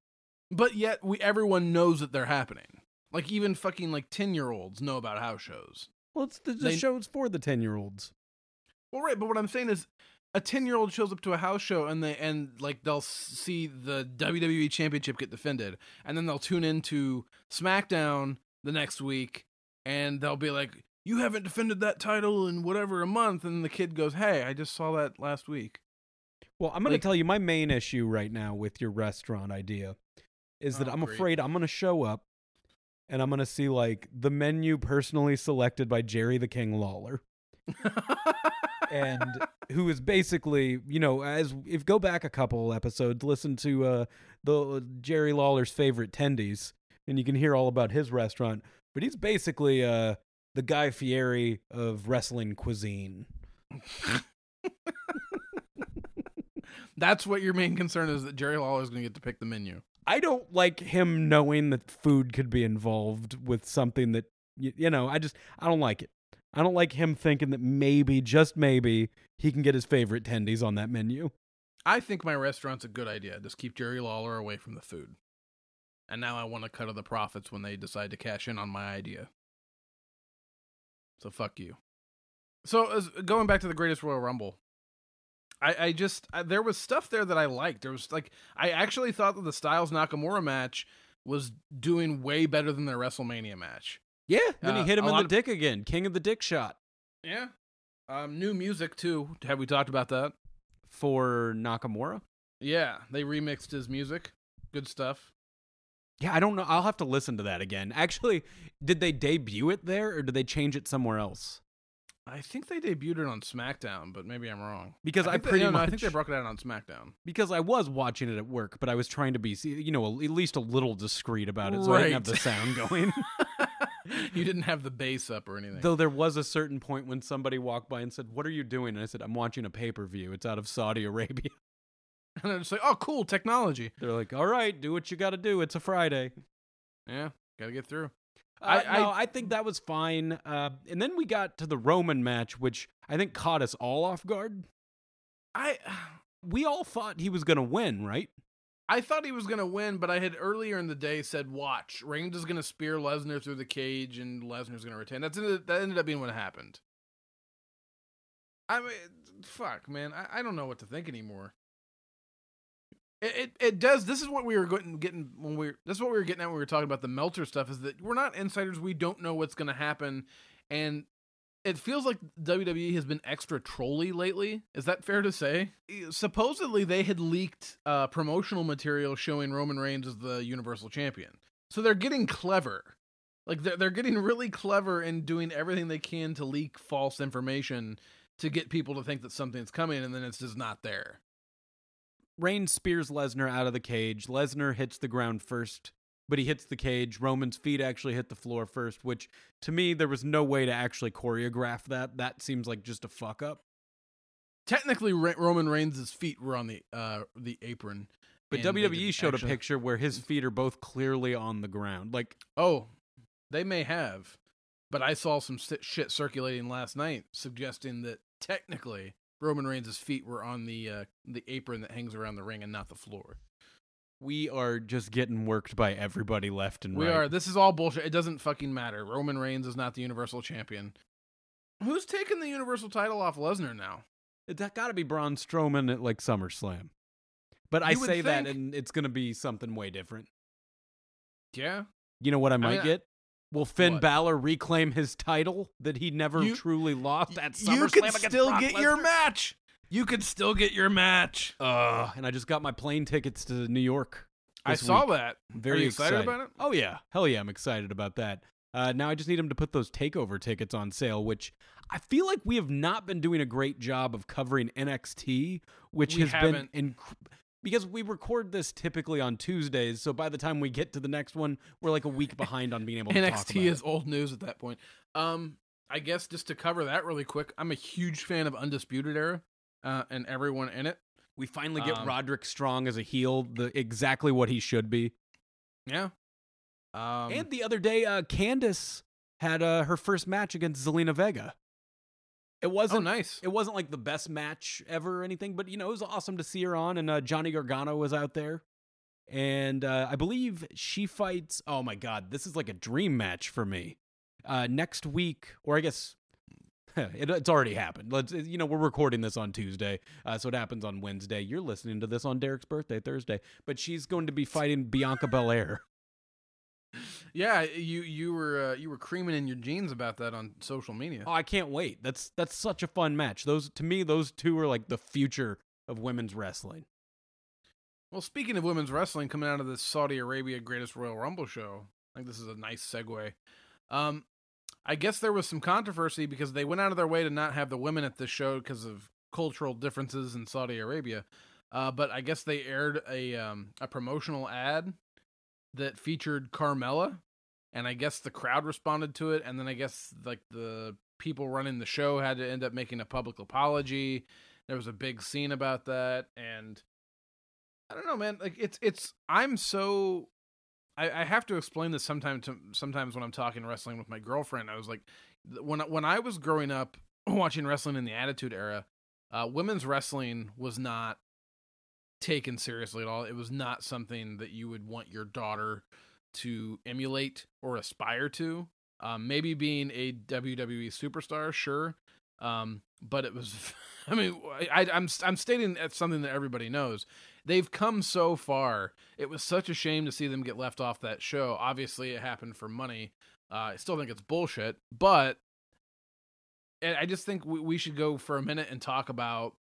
but yet we everyone knows that they're happening. Like even fucking like ten year olds know about house shows. Well, it's the, the They- show's for the ten year olds. Well, right, but what I'm saying is, a ten year old shows up to a house show and they and like they'll see the WWE Championship get defended, and then they'll tune into SmackDown the next week, and they'll be like, "You haven't defended that title in whatever a month," and the kid goes, "Hey, I just saw that last week." Well, I'm going Like- to tell you my main issue right now with your restaurant idea is that Oh, I'm great. afraid I'm going to show up and I'm going to see like the menu personally selected by Jerry the King Lawler. and who is basically, you know, as if go back a couple episodes, listen to uh the Jerry Lawler's favorite tendies, and you can hear all about his restaurant. But he's basically uh the Guy Fieri of wrestling cuisine. That's what your main concern is that Jerry Lawler is going to get to pick the menu. I don't like him knowing that food could be involved with something that you, you know. I just I don't like it. I don't like him thinking that maybe, just maybe, he can get his favorite tendies on that menu. I think my restaurant's a good idea. Just keep Jerry Lawler away from the food. And now I want to cut of the profits when they decide to cash in on my idea. So fuck you. So as, going back to the Greatest Royal Rumble, I, I just I, there was stuff there that I liked. There was like I actually thought that the Styles Nakamura match was doing way better than their WrestleMania match. Yeah, then he Uh, hit him in the of- dick again. King of the dick shot Yeah. Um, new music too. Have we talked about that? for Nakamura. Yeah, they remixed his music. Good stuff. Yeah, I don't know. I'll have to listen to that again. Actually, did they debut it there or did they change it somewhere else? I think they debuted it on SmackDown, but maybe I'm wrong. Because I, they- pretty no, no, much I think they broke it out on SmackDown. because I was watching it at work, but I was trying to be, you know, at least a little discreet about it, so I didn't have the sound going. you didn't have the bass up or anything. Though there was a certain point when somebody walked by and said, "What are you doing?" And I said, "I'm watching a pay per view. It's out of Saudi Arabia." and they're just like, oh, cool technology. They're like, "All right, do what you got to do. It's a Friday." Yeah, gotta get through. Uh, I- no, I think that was fine. Uh, and then we got to the Roman match, which I think caught us all off guard. I We all thought he was going to win, right? I thought he was gonna win, but I had earlier in the day said, "Watch, Reigns is gonna spear Lesnar through the cage, and Lesnar's gonna retain." That's that ended up being what happened. I mean, fuck, man, I, I don't know what to think anymore. It, it it does. This is what we were getting getting when we. This is what we were getting at when we were talking about the Meltzer stuff. Is that we're not insiders. We don't know what's gonna happen, and it feels like WWE has been extra trolly lately. Is that fair to say? Supposedly, they had leaked uh, promotional material showing Roman Reigns as the Universal Champion. So they're getting clever. Like they're they're getting really clever in doing everything they can to leak false information to get people to think that something's coming, and then it's just not there. Reigns spears Lesnar out of the cage. Lesnar hits the ground first, but he hits the cage. Roman's feet actually hit the floor first, which to me, there was no way to actually choreograph that. That seems like just a fuck up. Technically, Re- Roman Reigns' feet were on the uh the apron, But WWE showed actually- a picture where his feet are both clearly on the ground. Like, Oh, they may have, but I saw some shit circulating last night suggesting that technically Roman Reigns' feet were on the uh, the apron that hangs around the ring and not the floor. we are just getting worked by everybody left and We right. We are. This is all bullshit. It doesn't fucking matter. Roman Reigns is not the Universal Champion. Who's taking the Universal title off Lesnar now? It's got to be Braun Strowman at like SummerSlam. But I You would say that and it's going to be something way different. Yeah, You know what I might mean, get? Will Finn What? Balor reclaim his title that he never You- truly lost at SummerSlam you against still Brock get your match. You could still get your match. Uh, and I just got my plane tickets to New York. I saw week. that. Very you excited about it? Oh yeah, hell yeah, I'm excited about that. Uh, now I just need him to put those takeover tickets on sale, which I feel like we have not been doing a great job of covering NXT, which We has haven't. been inc- because we record this typically on Tuesdays. So by the time we get to the next one, we're like a week behind on being able to talk about NXT is it. old news at that point. Um, I guess just to cover that really quick, I'm a huge fan of Undisputed Era, uh, and everyone in it. We finally get Um, Roderick Strong as a heel, the exactly what he should be. Yeah. Um, and the other day, uh, Candice had uh, her first match against Zelina Vega. It oh, wasn't nice. it wasn't like the best match ever or anything, but you know, it was awesome to see her on. And uh, Johnny Gargano was out there. And uh, I believe she fights. Oh my God, this is like a dream match for me. Uh, next week, or I guess it, it's already happened. Let's, you know, we're recording this on Tuesday, uh, so it happens on Wednesday. You're listening to this on Derrick's birthday, Thursday. But she's going to be fighting Bianca Belair. Yeah, you you were uh, you were creaming in your jeans about that on social media. Oh, I can't wait. That's that's such a fun match. Those to me, those two are like the future of women's wrestling. Well, speaking of women's wrestling, coming out of the Saudi Arabia Greatest Royal Rumble show, I think this is a nice segue. Um, I guess there was some controversy because they went out of their way to not have the women at this show because of cultural differences in Saudi Arabia. Uh, but I guess they aired a um, a promotional ad that featured Carmella, and I guess the crowd responded to it, and then I guess like the people running the show had to end up making a public apology. There was a big scene about that, and I don't know, man. Like it's it's I'm so I, I have to explain this sometimes to sometimes when I'm talking wrestling with my girlfriend. I was like when when I was growing up watching wrestling in the Attitude Era, uh, women's wrestling was not taken seriously at all. It was not something that you would want your daughter to emulate or aspire to. Um, maybe being a WWE superstar, sure, um, but it was. I mean, I, I'm I'm stating it's something that everybody knows. They've come so far. It was such a shame to see them get left off that show. Obviously, it happened for money. Uh, I still think it's bullshit, but I I just think we, we should go for a minute and talk about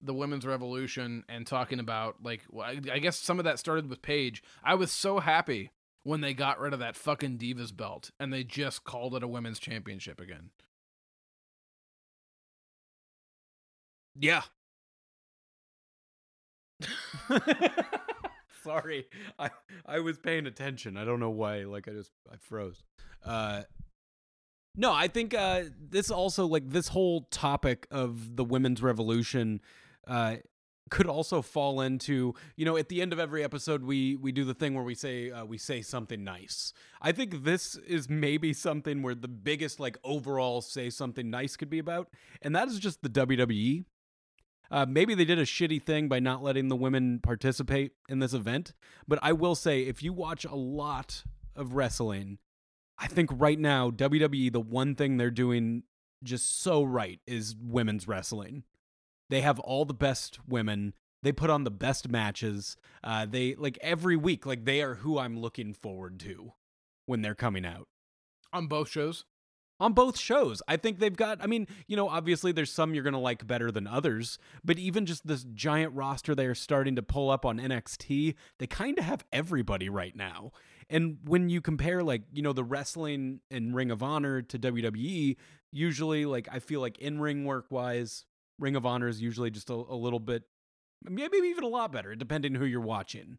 the women's revolution and talking about like well, I, I guess some of that started with Paige. I was so happy when they got rid of that fucking Divas belt and they just called it a women's championship again. Yeah. Sorry. I I was paying attention. I don't know why. Like I just I froze. Uh no, I think uh this also like this whole topic of the women's revolution uh could also fall into you know at the end of every episode we we do the thing where we say uh, we say something nice. I think this is maybe something where the biggest like overall say something nice could be about and that is just the wwe uh, maybe they did a shitty thing by not letting the women participate in this event but i will say if you watch a lot of wrestling i think right now wwe the one thing they're doing just so right is women's wrestling they have all the best women. They put on the best matches. Uh, they like every week, like they are who I'm looking forward to when they're coming out on both shows. On both shows, I think they've got. I mean, you know, obviously there's some you're gonna like better than others, but even just this giant roster they are starting to pull up on NXT, they kind of have everybody right now. And when you compare, like, you know, the wrestling and Ring of Honor to WWE, usually, like, I feel like in ring work wise, Ring of Honor is usually just a, a little bit, maybe even a lot better, depending who you're watching.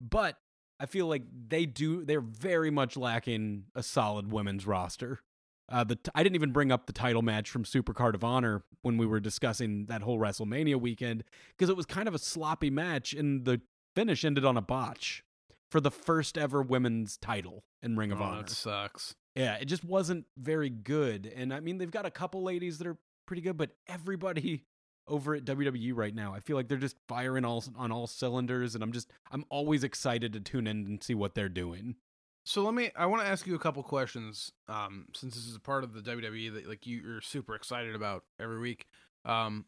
But I feel like they do, they're very much lacking a solid women's roster. Uh, the I didn't even bring up the title match from Supercard of Honor when we were discussing that whole WrestleMania weekend because it was kind of a sloppy match and the finish ended on a botch for the first ever women's title in Ring of oh, Honor. That sucks. Yeah, it just wasn't very good. And I mean, they've got a couple ladies that are pretty good, but everybody over at WWE right now, I feel like they're just firing all on all cylinders, and I'm just I'm always excited to tune in and see what they're doing. So let me. I want to ask you a couple questions, um, since this is a part of the WWE that like you, you're super excited about every week. Um,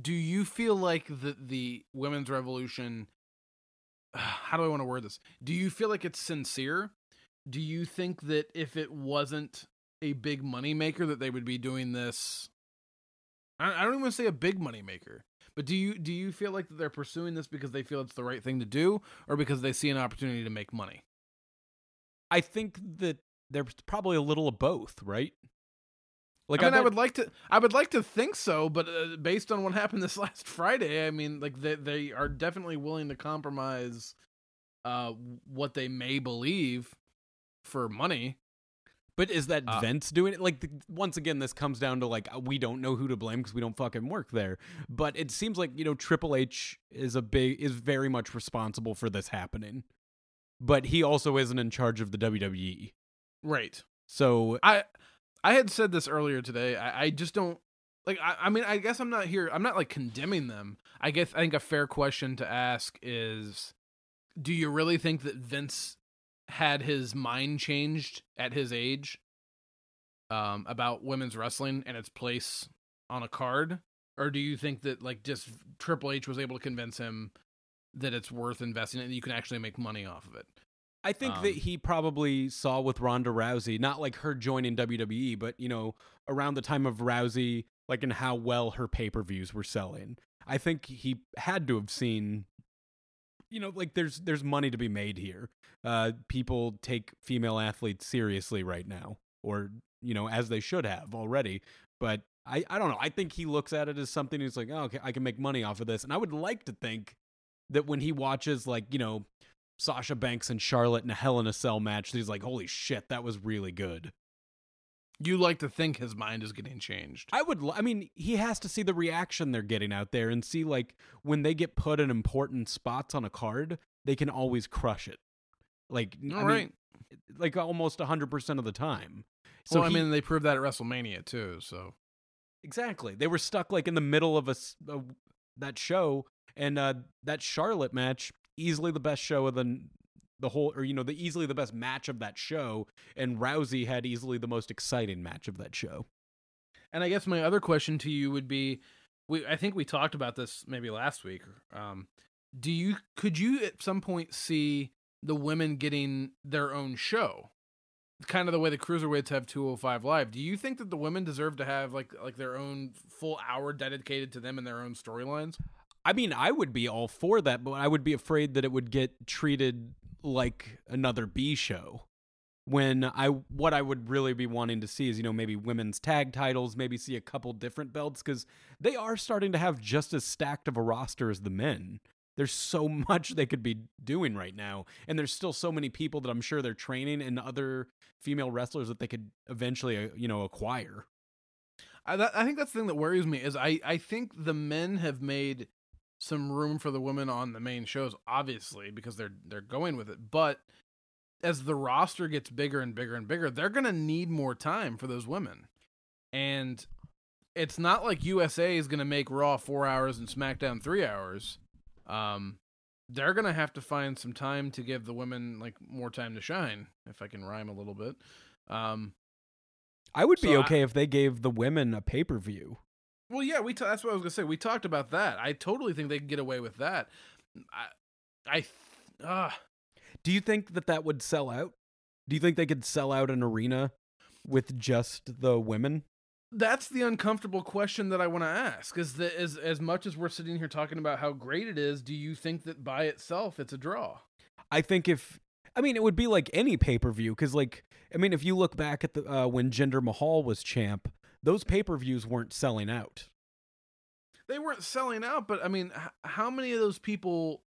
do you feel like the the women's revolution? How do I want to word this? Do you feel like it's sincere? Do you think that if it wasn't a big money maker that they would be doing this. I, don't even want to say a big money maker but do you do you feel like they're pursuing this because they feel it's the right thing to do or because they see an opportunity to make money? I think that there's probably a little of both right? Like I, mean, I, I would like to, I would like to think so, but uh, based on what happened this last Friday, I mean, like they they are definitely willing to compromise uh, what they may believe for money. But is that uh, Vince doing it? Like, the, once again, this comes down to like we don't know who to blame because we don't fucking work there. But it seems like you know Triple H is a big is very much responsible for this happening, but he also isn't in charge of the WWE. Right. So I I had said this earlier today. I, I just don't like. I, I mean, I guess I'm not here. I'm not like condemning them. I guess I think a fair question to ask is, do you really think that Vince had his mind changed at his age um, about women's wrestling and its place on a card, or do you think that like just Triple H was able to convince him that it's worth investing in and you can actually make money off of it? I think um, that he probably saw with Ronda Rousey, not like her joining WWE, but you know, around the time of Rousey, like in how well her pay per views were selling. I think he had to have seen you know like there's there's money to be made here. Uh people take female athletes seriously right now or you know as they should have already. But i i don't know. I think he looks at it as something he's like oh, okay i can make money off of this. And i would like to think that when he watches like you know sasha banks and charlotte in a hell in a cell match he's like holy shit that was really good you like to think his mind is getting changed. I would. I mean, he has to see the reaction they're getting out there and see like when they get put in important spots on a card, they can always crush it. Like, all I right. mean, like almost hundred percent of the time. So well, I mean, they proved that at WrestleMania too. So exactly, they were stuck like in the middle of a, a that show, and uh, that Charlotte match easily the best show of the the whole or you know the easily the best match of that show and Rousey had easily the most exciting match of that show. And I guess my other question to you would be we I think we talked about this maybe last week. Um do you could you at some point see the women getting their own show? Kind of the way the cruiserweights have 205 live. Do you think that the women deserve to have like like their own full hour dedicated to them and their own storylines? I mean, I would be all for that, but I would be afraid that it would get treated like another B show. When I what I would really be wanting to see is you know maybe women's tag titles, maybe see a couple different belts because they are starting to have just as stacked of a roster as the men. There's so much they could be doing right now, and there's still so many people that I'm sure they're training and other female wrestlers that they could eventually uh, you know acquire. I, I think that's the thing that worries me is I, I think the men have made some room for the women on the main shows, obviously because they're they're going with it. But as the roster gets bigger and bigger and bigger, they're gonna need more time for those women, and it's not like USA is gonna make Raw four hours and SmackDown three hours. Um, they're gonna have to find some time to give the women like more time to shine, if I can rhyme a little bit. Um, I would be So I- okay if they gave the women a pay per view. Well, yeah, we. ta- that's what I was gonna say. We talked about that. I totally think they can get away with that. I, I, th- uh, Do you think that that would sell out? Do you think they could sell out an arena with just the women? that's the uncomfortable question that I want to ask. Is that as as much as we're sitting here talking about how great it is, do you think that by itself it's a draw? I think if I mean it would be like any pay per view because like I mean if you look back at the uh, when Jinder Mahal was champ, those pay per views weren't selling out. They weren't selling out, but I mean, h- how many of those people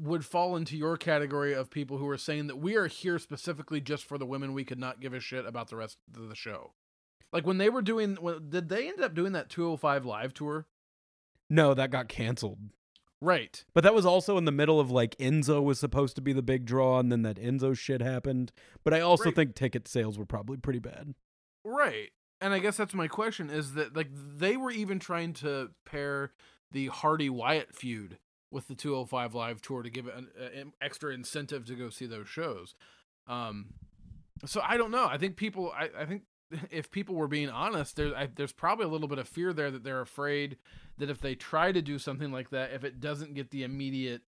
would fall into your category of people who are saying that we are here specifically just for the women? We could not give a shit about the rest of the show. Like when they were doing, when, did they end up doing that 205 live tour? No, that got canceled. Right. But that was also in the middle of like Enzo was supposed to be the big draw, and then that Enzo shit happened. But I also Right. think ticket sales were probably pretty bad. Right. And I guess that's my question is that like they were even trying to pair the Hardy Wyatt feud with the 205 live tour to give it an, an extra incentive to go see those shows. Um so I don't know. I think people I, I think if people were being honest, there's I, there's probably a little bit of fear there that they're afraid that if they try to do something like that, if it doesn't get the immediate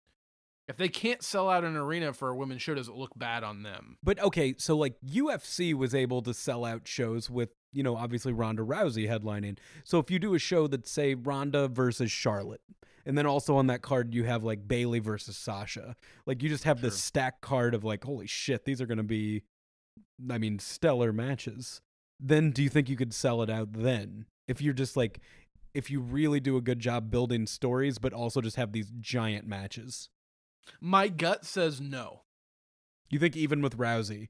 if they can't sell out an arena for a women's show, does it look bad on them? But okay, so like UFC was able to sell out shows with, you know, obviously Ronda Rousey headlining. So if you do a show that say Ronda versus Charlotte, and then also on that card you have like Bayley versus Sasha, like you just have this stack card of like, holy shit, these are going to be, I mean, stellar matches. Then do you think you could sell it out then? If you're just like, if you really do a good job building stories, but also just have these giant matches. My gut says no. You think even with Rousey,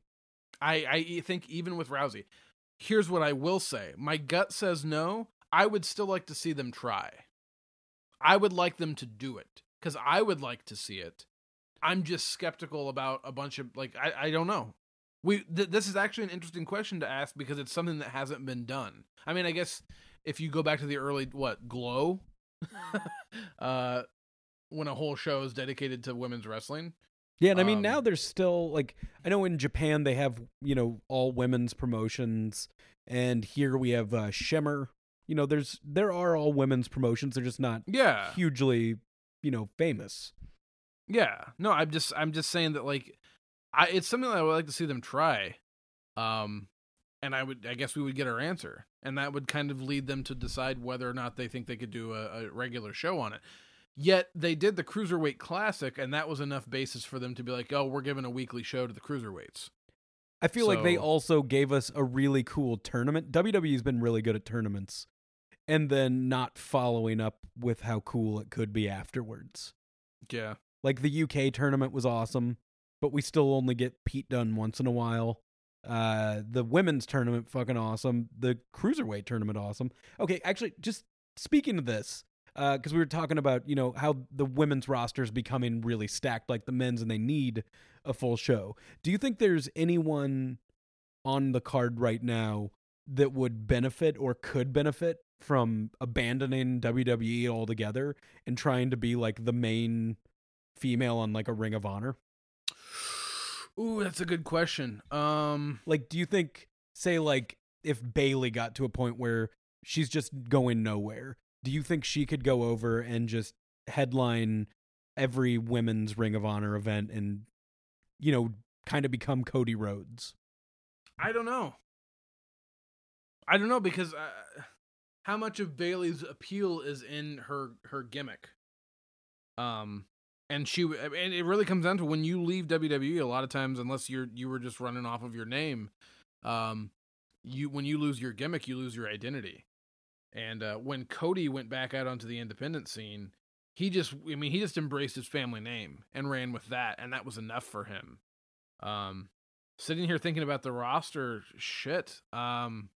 I, I think even with Rousey, here's what I will say. My gut says no. I would still like to see them try. I would like them to do it because I would like to see it. I'm just skeptical about a bunch of like I, I don't know. We th- this is actually an interesting question to ask because it's something that hasn't been done. I mean, I guess if you go back to the early what glow, uh, when a whole show is dedicated to women's wrestling, Yeah, and I mean Um, now there's still like I know in Japan they have you know all women's promotions, and here we have uh, Shimmer. You know, there's there are all women's promotions. They're just not yeah, hugely you know famous. Yeah. No, I'm just I'm just saying that like I it's something that I would like to see them try. Um and I would I guess we would get our answer. And that would kind of lead them to decide whether or not they think they could do a, a regular show on it. Yet they did the Cruiserweight Classic and that was enough basis for them to be like, "Oh, we're giving a weekly show to the cruiserweights." I feel like they also gave us a really cool tournament. WWE's been really good at tournaments, and then not following up with how cool it could be afterwards. Yeah. Like the UK tournament was awesome, but we still only get Pete Dunne once in a while. Uh, the women's tournament fucking awesome. The cruiserweight tournament awesome. Okay, actually, just speaking of this, because we were talking about you know how the women's roster is becoming really stacked like the men's, and they need a full show. Do you think there's anyone on the card right now that would benefit or could benefit from abandoning WWE altogether and trying to be like the main female on like a Ring of Honor? Ooh, that's a good question. Um Like, do you think, say, like if Bayley got to a point where she's just going nowhere, do you think she could go over and just headline every women's Ring of Honor event and, you know, kind of become Cody Rhodes? I don't know. I don't know because uh, how much of Bayley's appeal is in her her gimmick. Um, and she and it really comes down to when you leave WWE. A lot of times, unless you're you were just running off of your name, um, you when you lose your gimmick, you lose your identity. And uh, when Cody went back out onto the independent scene, he just I mean he just embraced his family name and ran with that, and that was enough for him. Um, sitting here thinking about the roster shit um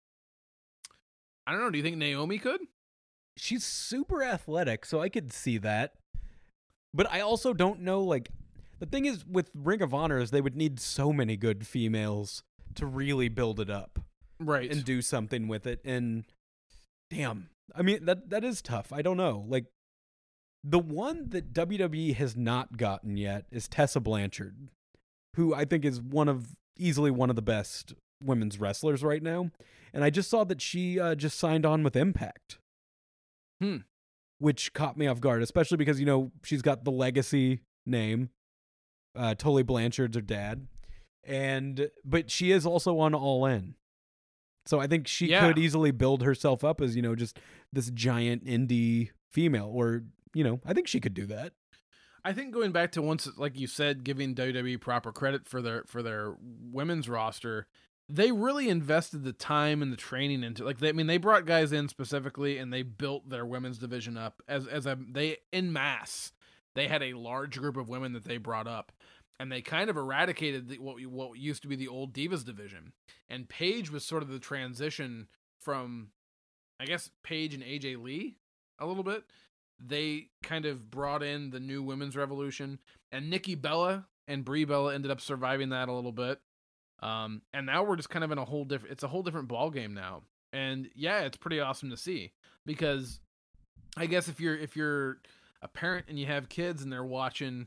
I don't know. Do you think Naomi could? She's super athletic, so I could see that. But I also don't know like the thing is with Ring of Honor is they would need so many good females to really build it up Right. and do something with it and damn. I mean that that is tough. I don't know. Like the one that WWE has not gotten yet is Tessa Blanchard, who I think is one of easily one of the best women's wrestlers right now. And I just saw that she uh, just signed on with Impact. Hmm. Which caught me off guard, especially because you know she's got the legacy name. Uh, Tully Blanchard's her dad, and but she is also on All In. So I think she Yeah. could easily build herself up as you know just this giant indie female, or you know I think she could do that. I think going back to once, like you said, giving WWE proper credit for their for their women's roster, they really invested the time and the training into. Like, they, I mean, they brought guys in specifically, and they built their women's division up as as a they in mass. They had a large group of women that they brought up, and they kind of eradicated the, what what used to be the old divas division. And Paige was sort of the transition from, I guess, Paige and AJ Lee a little bit they kind of brought in the new women's revolution, and Nikki Bella and Brie Bella ended up surviving that a little bit. Um, and now we're just kind of in a whole different. It's a whole different ball game now, and yeah, it's pretty awesome to see because I guess if you're if you're a parent and you have kids and they're watching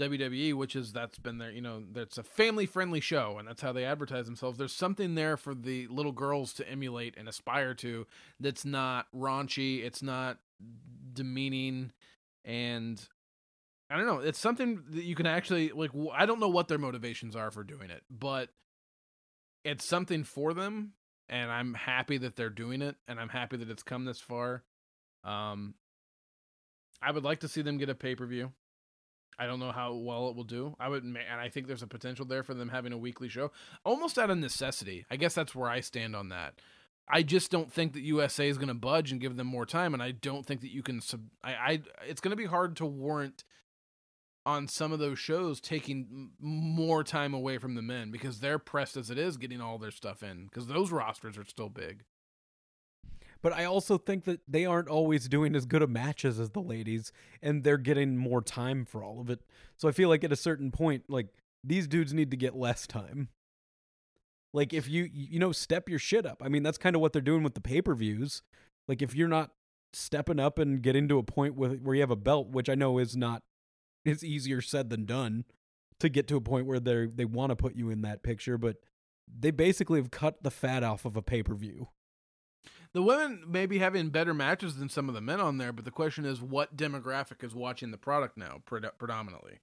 WWE, which is that's been there, you know, that's a family friendly show and that's how they advertise themselves. There's something there for the little girls to emulate and aspire to that's not raunchy, it's not demeaning and I don't know, it's something that you can actually like I don't know what their motivations are for doing it, but it's something for them and I'm happy that they're doing it and I'm happy that it's come this far. Um I would like to see them get a pay-per-view. I don't know how well it will do. I would, and I think there's a potential there for them having a weekly show, almost out of necessity. I guess that's where I stand on that. I just don't think that USA is going to budge and give them more time, and I don't think that you can. Sub- I, I, it's going to be hard to warrant on some of those shows taking more time away from the men because they're pressed as it is getting all their stuff in because those rosters are still big. But I also think that they aren't always doing as good of matches as the ladies, and they're getting more time for all of it. So I feel like at a certain point, like these dudes need to get less time. Like if you you know step your shit up. I mean that's kind of what they're doing with the pay per views. Like if you're not stepping up and getting to a point where where you have a belt, which I know is not it's easier said than done to get to a point where they they want to put you in that picture, but they basically have cut the fat off of a pay per view. The women may be having better matches than some of the men on there, but the question is, what demographic is watching the product now, pred- predominantly?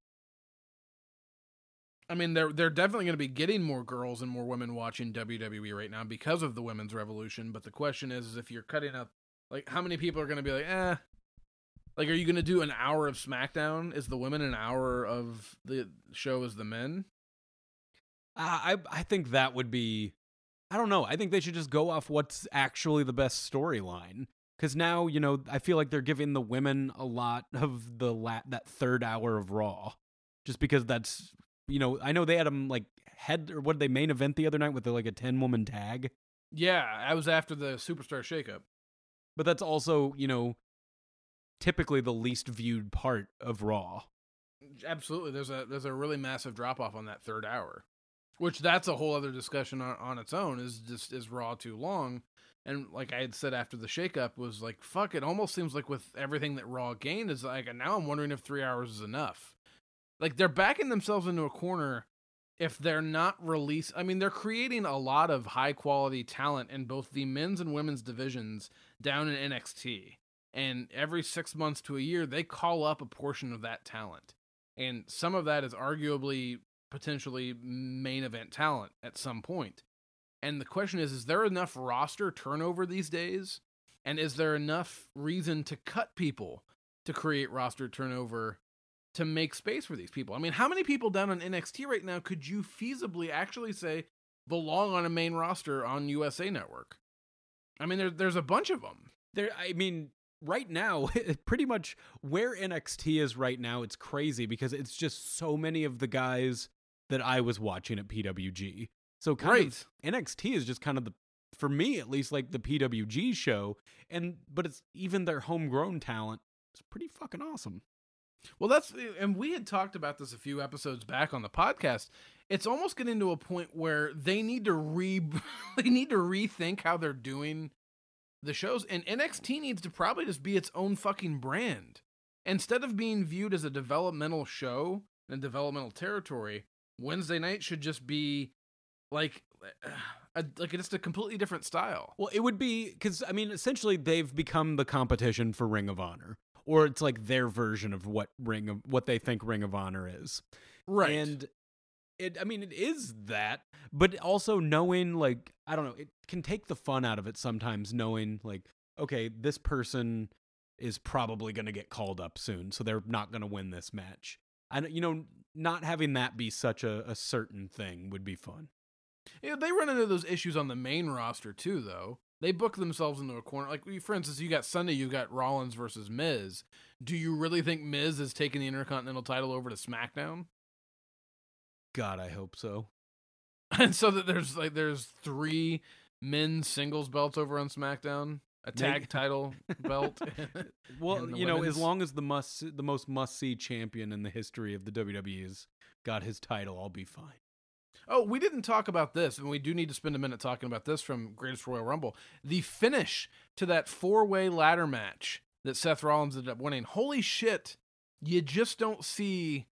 I mean, they're they're definitely going to be getting more girls and more women watching WWE right now because of the women's revolution. But the question is, is if you're cutting up, like, how many people are going to be like, eh? Like, are you going to do an hour of SmackDown? Is the women an hour of the show as the men? I I I think that would be I don't know. I think they should just go off what's actually the best storyline. Cuz now, you know, I feel like they're giving the women a lot of the la- that third hour of Raw. Just because that's, you know, I know they had them like head or what did they main event the other night with the, like a 10 woman tag, Yeah, I was after the Superstar Shakeup. but that's also, you know, typically the least viewed part of Raw. Absolutely, there's a there's a really massive drop off on that third hour, which that's a whole other discussion on, on its own. Is just is Raw too long? And like I had said after the shakeup, was like fuck. It almost seems like with everything that Raw gained is like, now I'm wondering if three hours is enough. Like they're backing themselves into a corner if they're not release. I mean, they're creating a lot of high quality talent in both the men's and women's divisions down in NXT. And every six months to a year, they call up a portion of that talent and some of that is arguably potentially main event talent at some point. And the question is is there enough roster turnover these days and is there enough reason to cut people to create roster turnover to make space for these people? I mean, how many people down on NXT right now could you feasibly actually say belong on a main roster on USA Network? I mean, there, there's a bunch of them. There, I mean, right now, pretty much where NXT is right now, it's crazy because it's just so many of the guys that I was watching at PWG. So kind Right. of NXT is just kind of the for me at least like the PWG show and but it's even their homegrown talent. It's pretty fucking awesome. Well, that's eh, and we had talked about this a few episodes back on the podcast. It's almost getting to a point where they need to re they need to rethink how they're doing the shows and NXT needs to probably just be its own fucking brand. Instead of being viewed as a developmental show and developmental territory, Wednesday night should just be like a, like just a completely different style. Well, it would be because I mean, essentially, they've become the competition for Ring of Honor, or it's like their version of what Ring of what they think Ring of Honor is, Right. And it, I mean, it is that, but also knowing, like, I don't know, it can take the fun out of it sometimes. Knowing, like, okay, this person is probably going to get called up soon, so they're not going to win this match. I, you know, not having that be such a, a certain thing would be fun. Yeah, they run into those issues on the main roster too, though. They book themselves into a corner. Like, for instance, you got Sunday, you got Rollins versus Miz. Do you really think Miz is taking the Intercontinental title over to SmackDown? God, I hope so. And so that there's like there's three men's singles belts over on SmackDown, a tag title belt. Well, you know, women's- as long as the must the most must see champion in the history of the WWE's got his title, I'll be fine. Oh, we didn't talk about this, and we do need to spend a minute talking about this from Greatest Royal Rumble. The finish to that four way ladder match that Seth Rollins ended up winning. Holy shit. You just don't see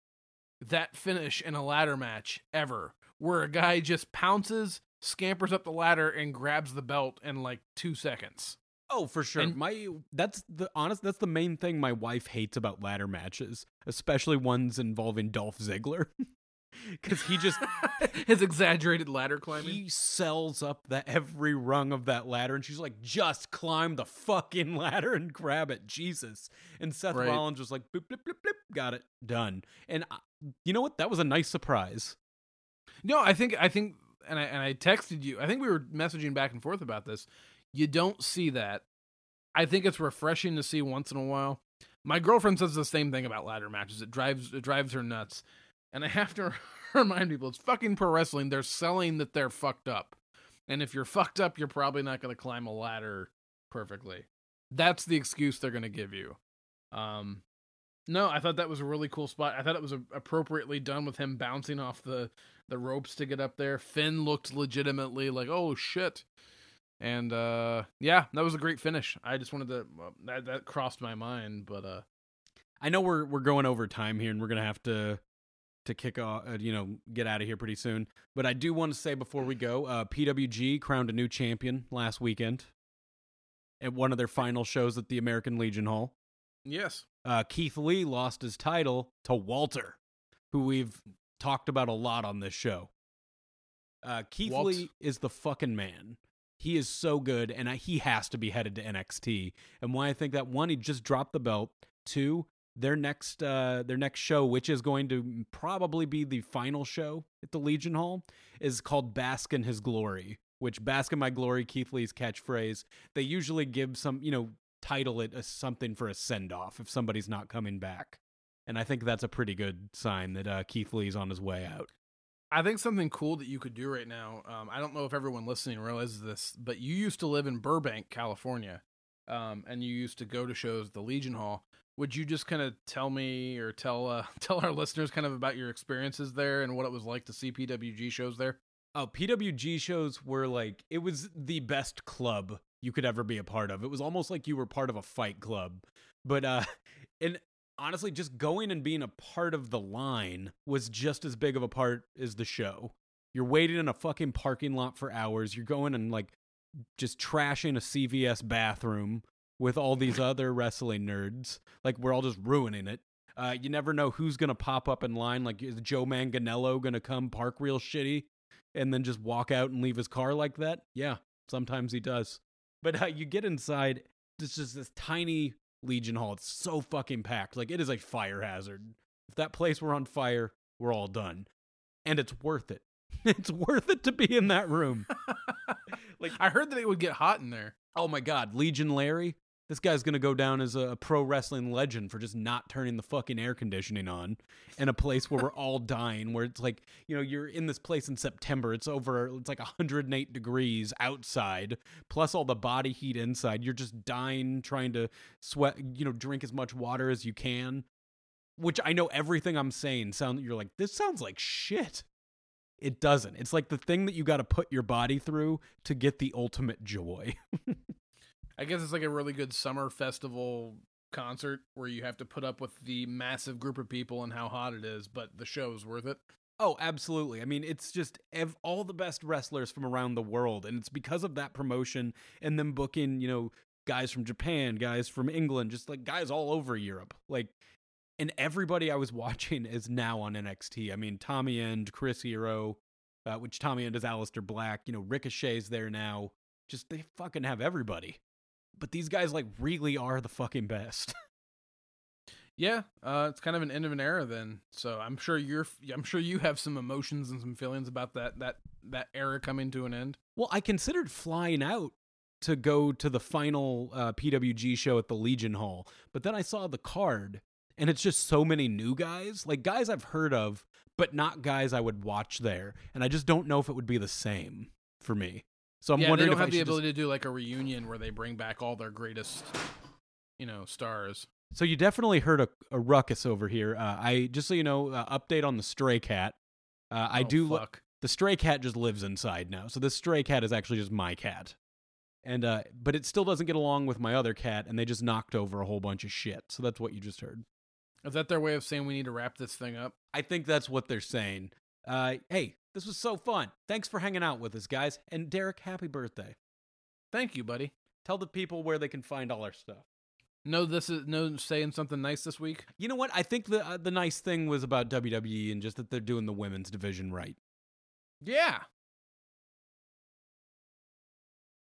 that finish in a ladder match ever, where a guy just pounces, scampers up the ladder, and grabs the belt in like two seconds. Oh, for sure. And- my that's the honest that's the main thing my wife hates about ladder matches, especially ones involving Dolph Ziggler. Cuz he just His exaggerated ladder climbing. he sells up that every rung of that ladder and she's like just climb the fucking ladder and grab it jesus and seth Right. rollins just like bloop, bloop, bloop, bloop, got it done and I, you know what that was a nice surprise No, I think I think and I and I texted you. I think we were messaging back and forth about this. You don't see that. I think it's refreshing to see once in a while. My girlfriend says the same thing about ladder matches. It drives it drives her nuts. And I have to remind people it's fucking pro wrestling. They're selling that they're fucked up. And if you're fucked up, you're probably not going to climb a ladder perfectly. That's the excuse they're going to give you. Um no, I thought that was a really cool spot. I thought it was appropriately done with him bouncing off the the ropes to get up there. Finn looked legitimately like, "Oh shit." And uh yeah, that was a great finish. I just wanted to well, that that crossed my mind, but uh i know we're we're going over time here and we're gonna have to to kick off uh, you know get out of here pretty soon but i do want to say before we go uh pwg crowned a new champion last weekend at one of their final shows at the american legion hall yes. uh, Keith Lee lost his title to Walter, who we've talked about a lot on this show. Uh, Keith Walt. Lee is the fucking man. He is so good, and he has to be headed to NXT. And why I think that one, he just dropped the belt. Two, their next uh, their next show, which is going to probably be the final show at the Legion Hall, is called Bask in His Glory. Which Bask in My Glory, Keith Lee's catchphrase. They usually give some, you know, title it as something for a send off if somebody's not coming back. And I think that's a pretty good sign that uh, Keith Lee's on his way out. I think something cool that you could do right now. Um, I don't know if everyone listening realizes this, but you used to live in Burbank, California, um, and you used to go to shows at the Legion Hall. Would you just kind of tell me or tell uh, tell our listeners kind of about your experiences there and what it was like to see PWG shows there? Oh, PWG shows were like it was the best club you could ever be a part of. It was almost like you were part of a fight club. But uh and honestly just going and being a part of the line was just as big of a part as the show. You're waiting in a fucking parking lot for hours. You're going and like just trashing a CVS bathroom with all these other wrestling nerds. Like we're all just ruining it. Uh, you never know who's gonna pop up in line. Like is Joe Manganiello gonna come park real shitty and then just walk out and leave his car like that? Yeah, sometimes he does. But uh, you get inside, it's just this tiny Legion Hall. It's so fucking packed. Like it is a fire hazard. If that place were on fire, we're all done. And it's worth it. It's worth it to be in that room. Like- I heard that it would get hot in there. Oh my God, Legion Larry. This guy's gonna go down as a, a pro wrestling legend for just not turning the fucking air conditioning on in a place where we're all dying. Where it's like, you know, you're in this place in September. It's over. It's like 108 degrees outside, plus all the body heat inside. You're just dying, trying to sweat. You know, drink as much water as you can. Which I know everything I'm saying sound. You're like, this sounds like shit. It doesn't. It's like the thing that you got to put your body through to get the ultimate joy. I guess it's like a really good summer festival concert where you have to put up with the massive group of people and how hot it is, but the show is worth it. Oh, absolutely. I mean, it's just ev- all the best wrestlers from around the world, and it's because of that promotion and them booking, you know, guys from Japan, guys from England, just like guys all over Europe. Like, and everybody I was watching is now on NXT. I mean, Tommy End, Chris Hero, uh, which Tommy End is Aleister Black. You know, Ricochet's there now. Just they fucking have everybody. But these guys like really are the fucking best. Yeah, uh, it's kind of an end of an era then. So I'm sure you're, I'm sure you have some emotions and some feelings about that that that era coming to an end. Well, I considered flying out to go to the final uh, PWG show at the Legion Hall, but then I saw the card, and it's just so many new guys, like guys I've heard of, but not guys I would watch there, and I just don't know if it would be the same for me. So I'm yeah, wondering they don't if have the ability to do like a reunion where they bring back all their greatest, you know, stars. So you definitely heard a, a ruckus over here. Uh, I just so you know, uh, update on the stray cat. Uh, I Oh, do. lo- fuck. the stray cat just lives inside now. So this stray cat is actually just my cat. And uh but it still doesn't get along with my other cat and they just knocked over a whole bunch of shit. So that's what you just heard. Is that their way of saying we need to wrap this thing up? I think that's what they're saying. Uh hey, this was so fun. Thanks for hanging out with us guys. And Derrick, happy birthday. Thank you, buddy. Tell the people where they can find all our stuff. No, this is no saying something nice this week. You know what? I think the uh, the nice thing was about WWE and just that they're doing the women's division right. Yeah.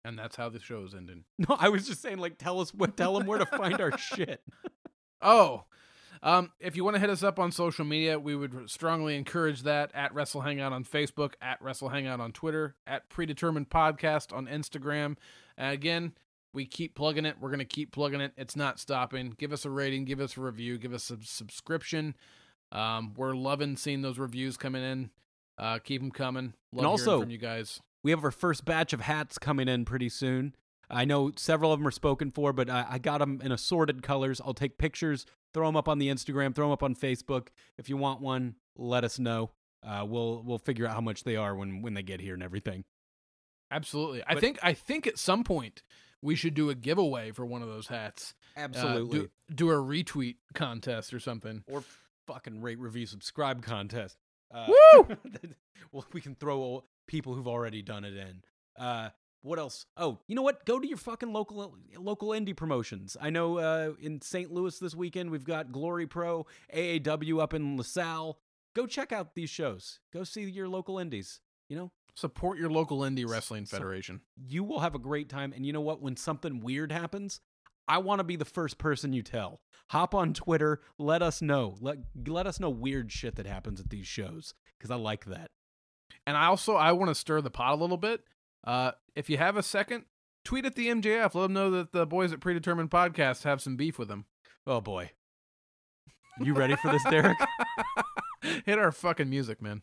And that's how the show's ending. No, I was just saying like tell us what tell them where to find our shit. Oh, um, if you want to hit us up on social media, we would strongly encourage that at Wrestle Hangout on Facebook, at Wrestle Hangout on Twitter, at Predetermined Podcast on Instagram. And again, we keep plugging it. We're going to keep plugging it. It's not stopping. Give us a rating, give us a review, give us a subscription. Um, we're loving seeing those reviews coming in. Uh, keep them coming. Love hearing also- from you guys. We have our first batch of hats coming in pretty soon. I know several of them are spoken for, but I, I got them in assorted colors. I'll take pictures, throw them up on the Instagram, throw them up on Facebook. If you want one, let us know. Uh, we'll we'll figure out how much they are when when they get here and everything. Absolutely. I But- think I think at some point we should do a giveaway for one of those hats. Uh, Absolutely. do, do a retweet contest or something. or fucking rate, review, subscribe contest. Uh, Woo! well, we can throw people who've already done it in. Uh, what else? Oh, you know what? Go to your fucking local local indie promotions. I know uh, in St. Louis this weekend we've got Glory Pro, AAW up in LaSalle. Go check out these shows. Go see your local indies. You know, Support your local indie wrestling So- federation. you will have a great time. And you know what? When something weird happens, I want to be the first person you tell. Hop on Twitter. Let us know. Let let us know weird shit that happens at these shows because I like that. And I also I want to stir the pot a little bit. Uh, if you have a second, tweet at the MJF. Let them know that the boys at Predetermined Podcast have some beef with them. Oh boy. You ready for this, Derrick? Hit our fucking music, man.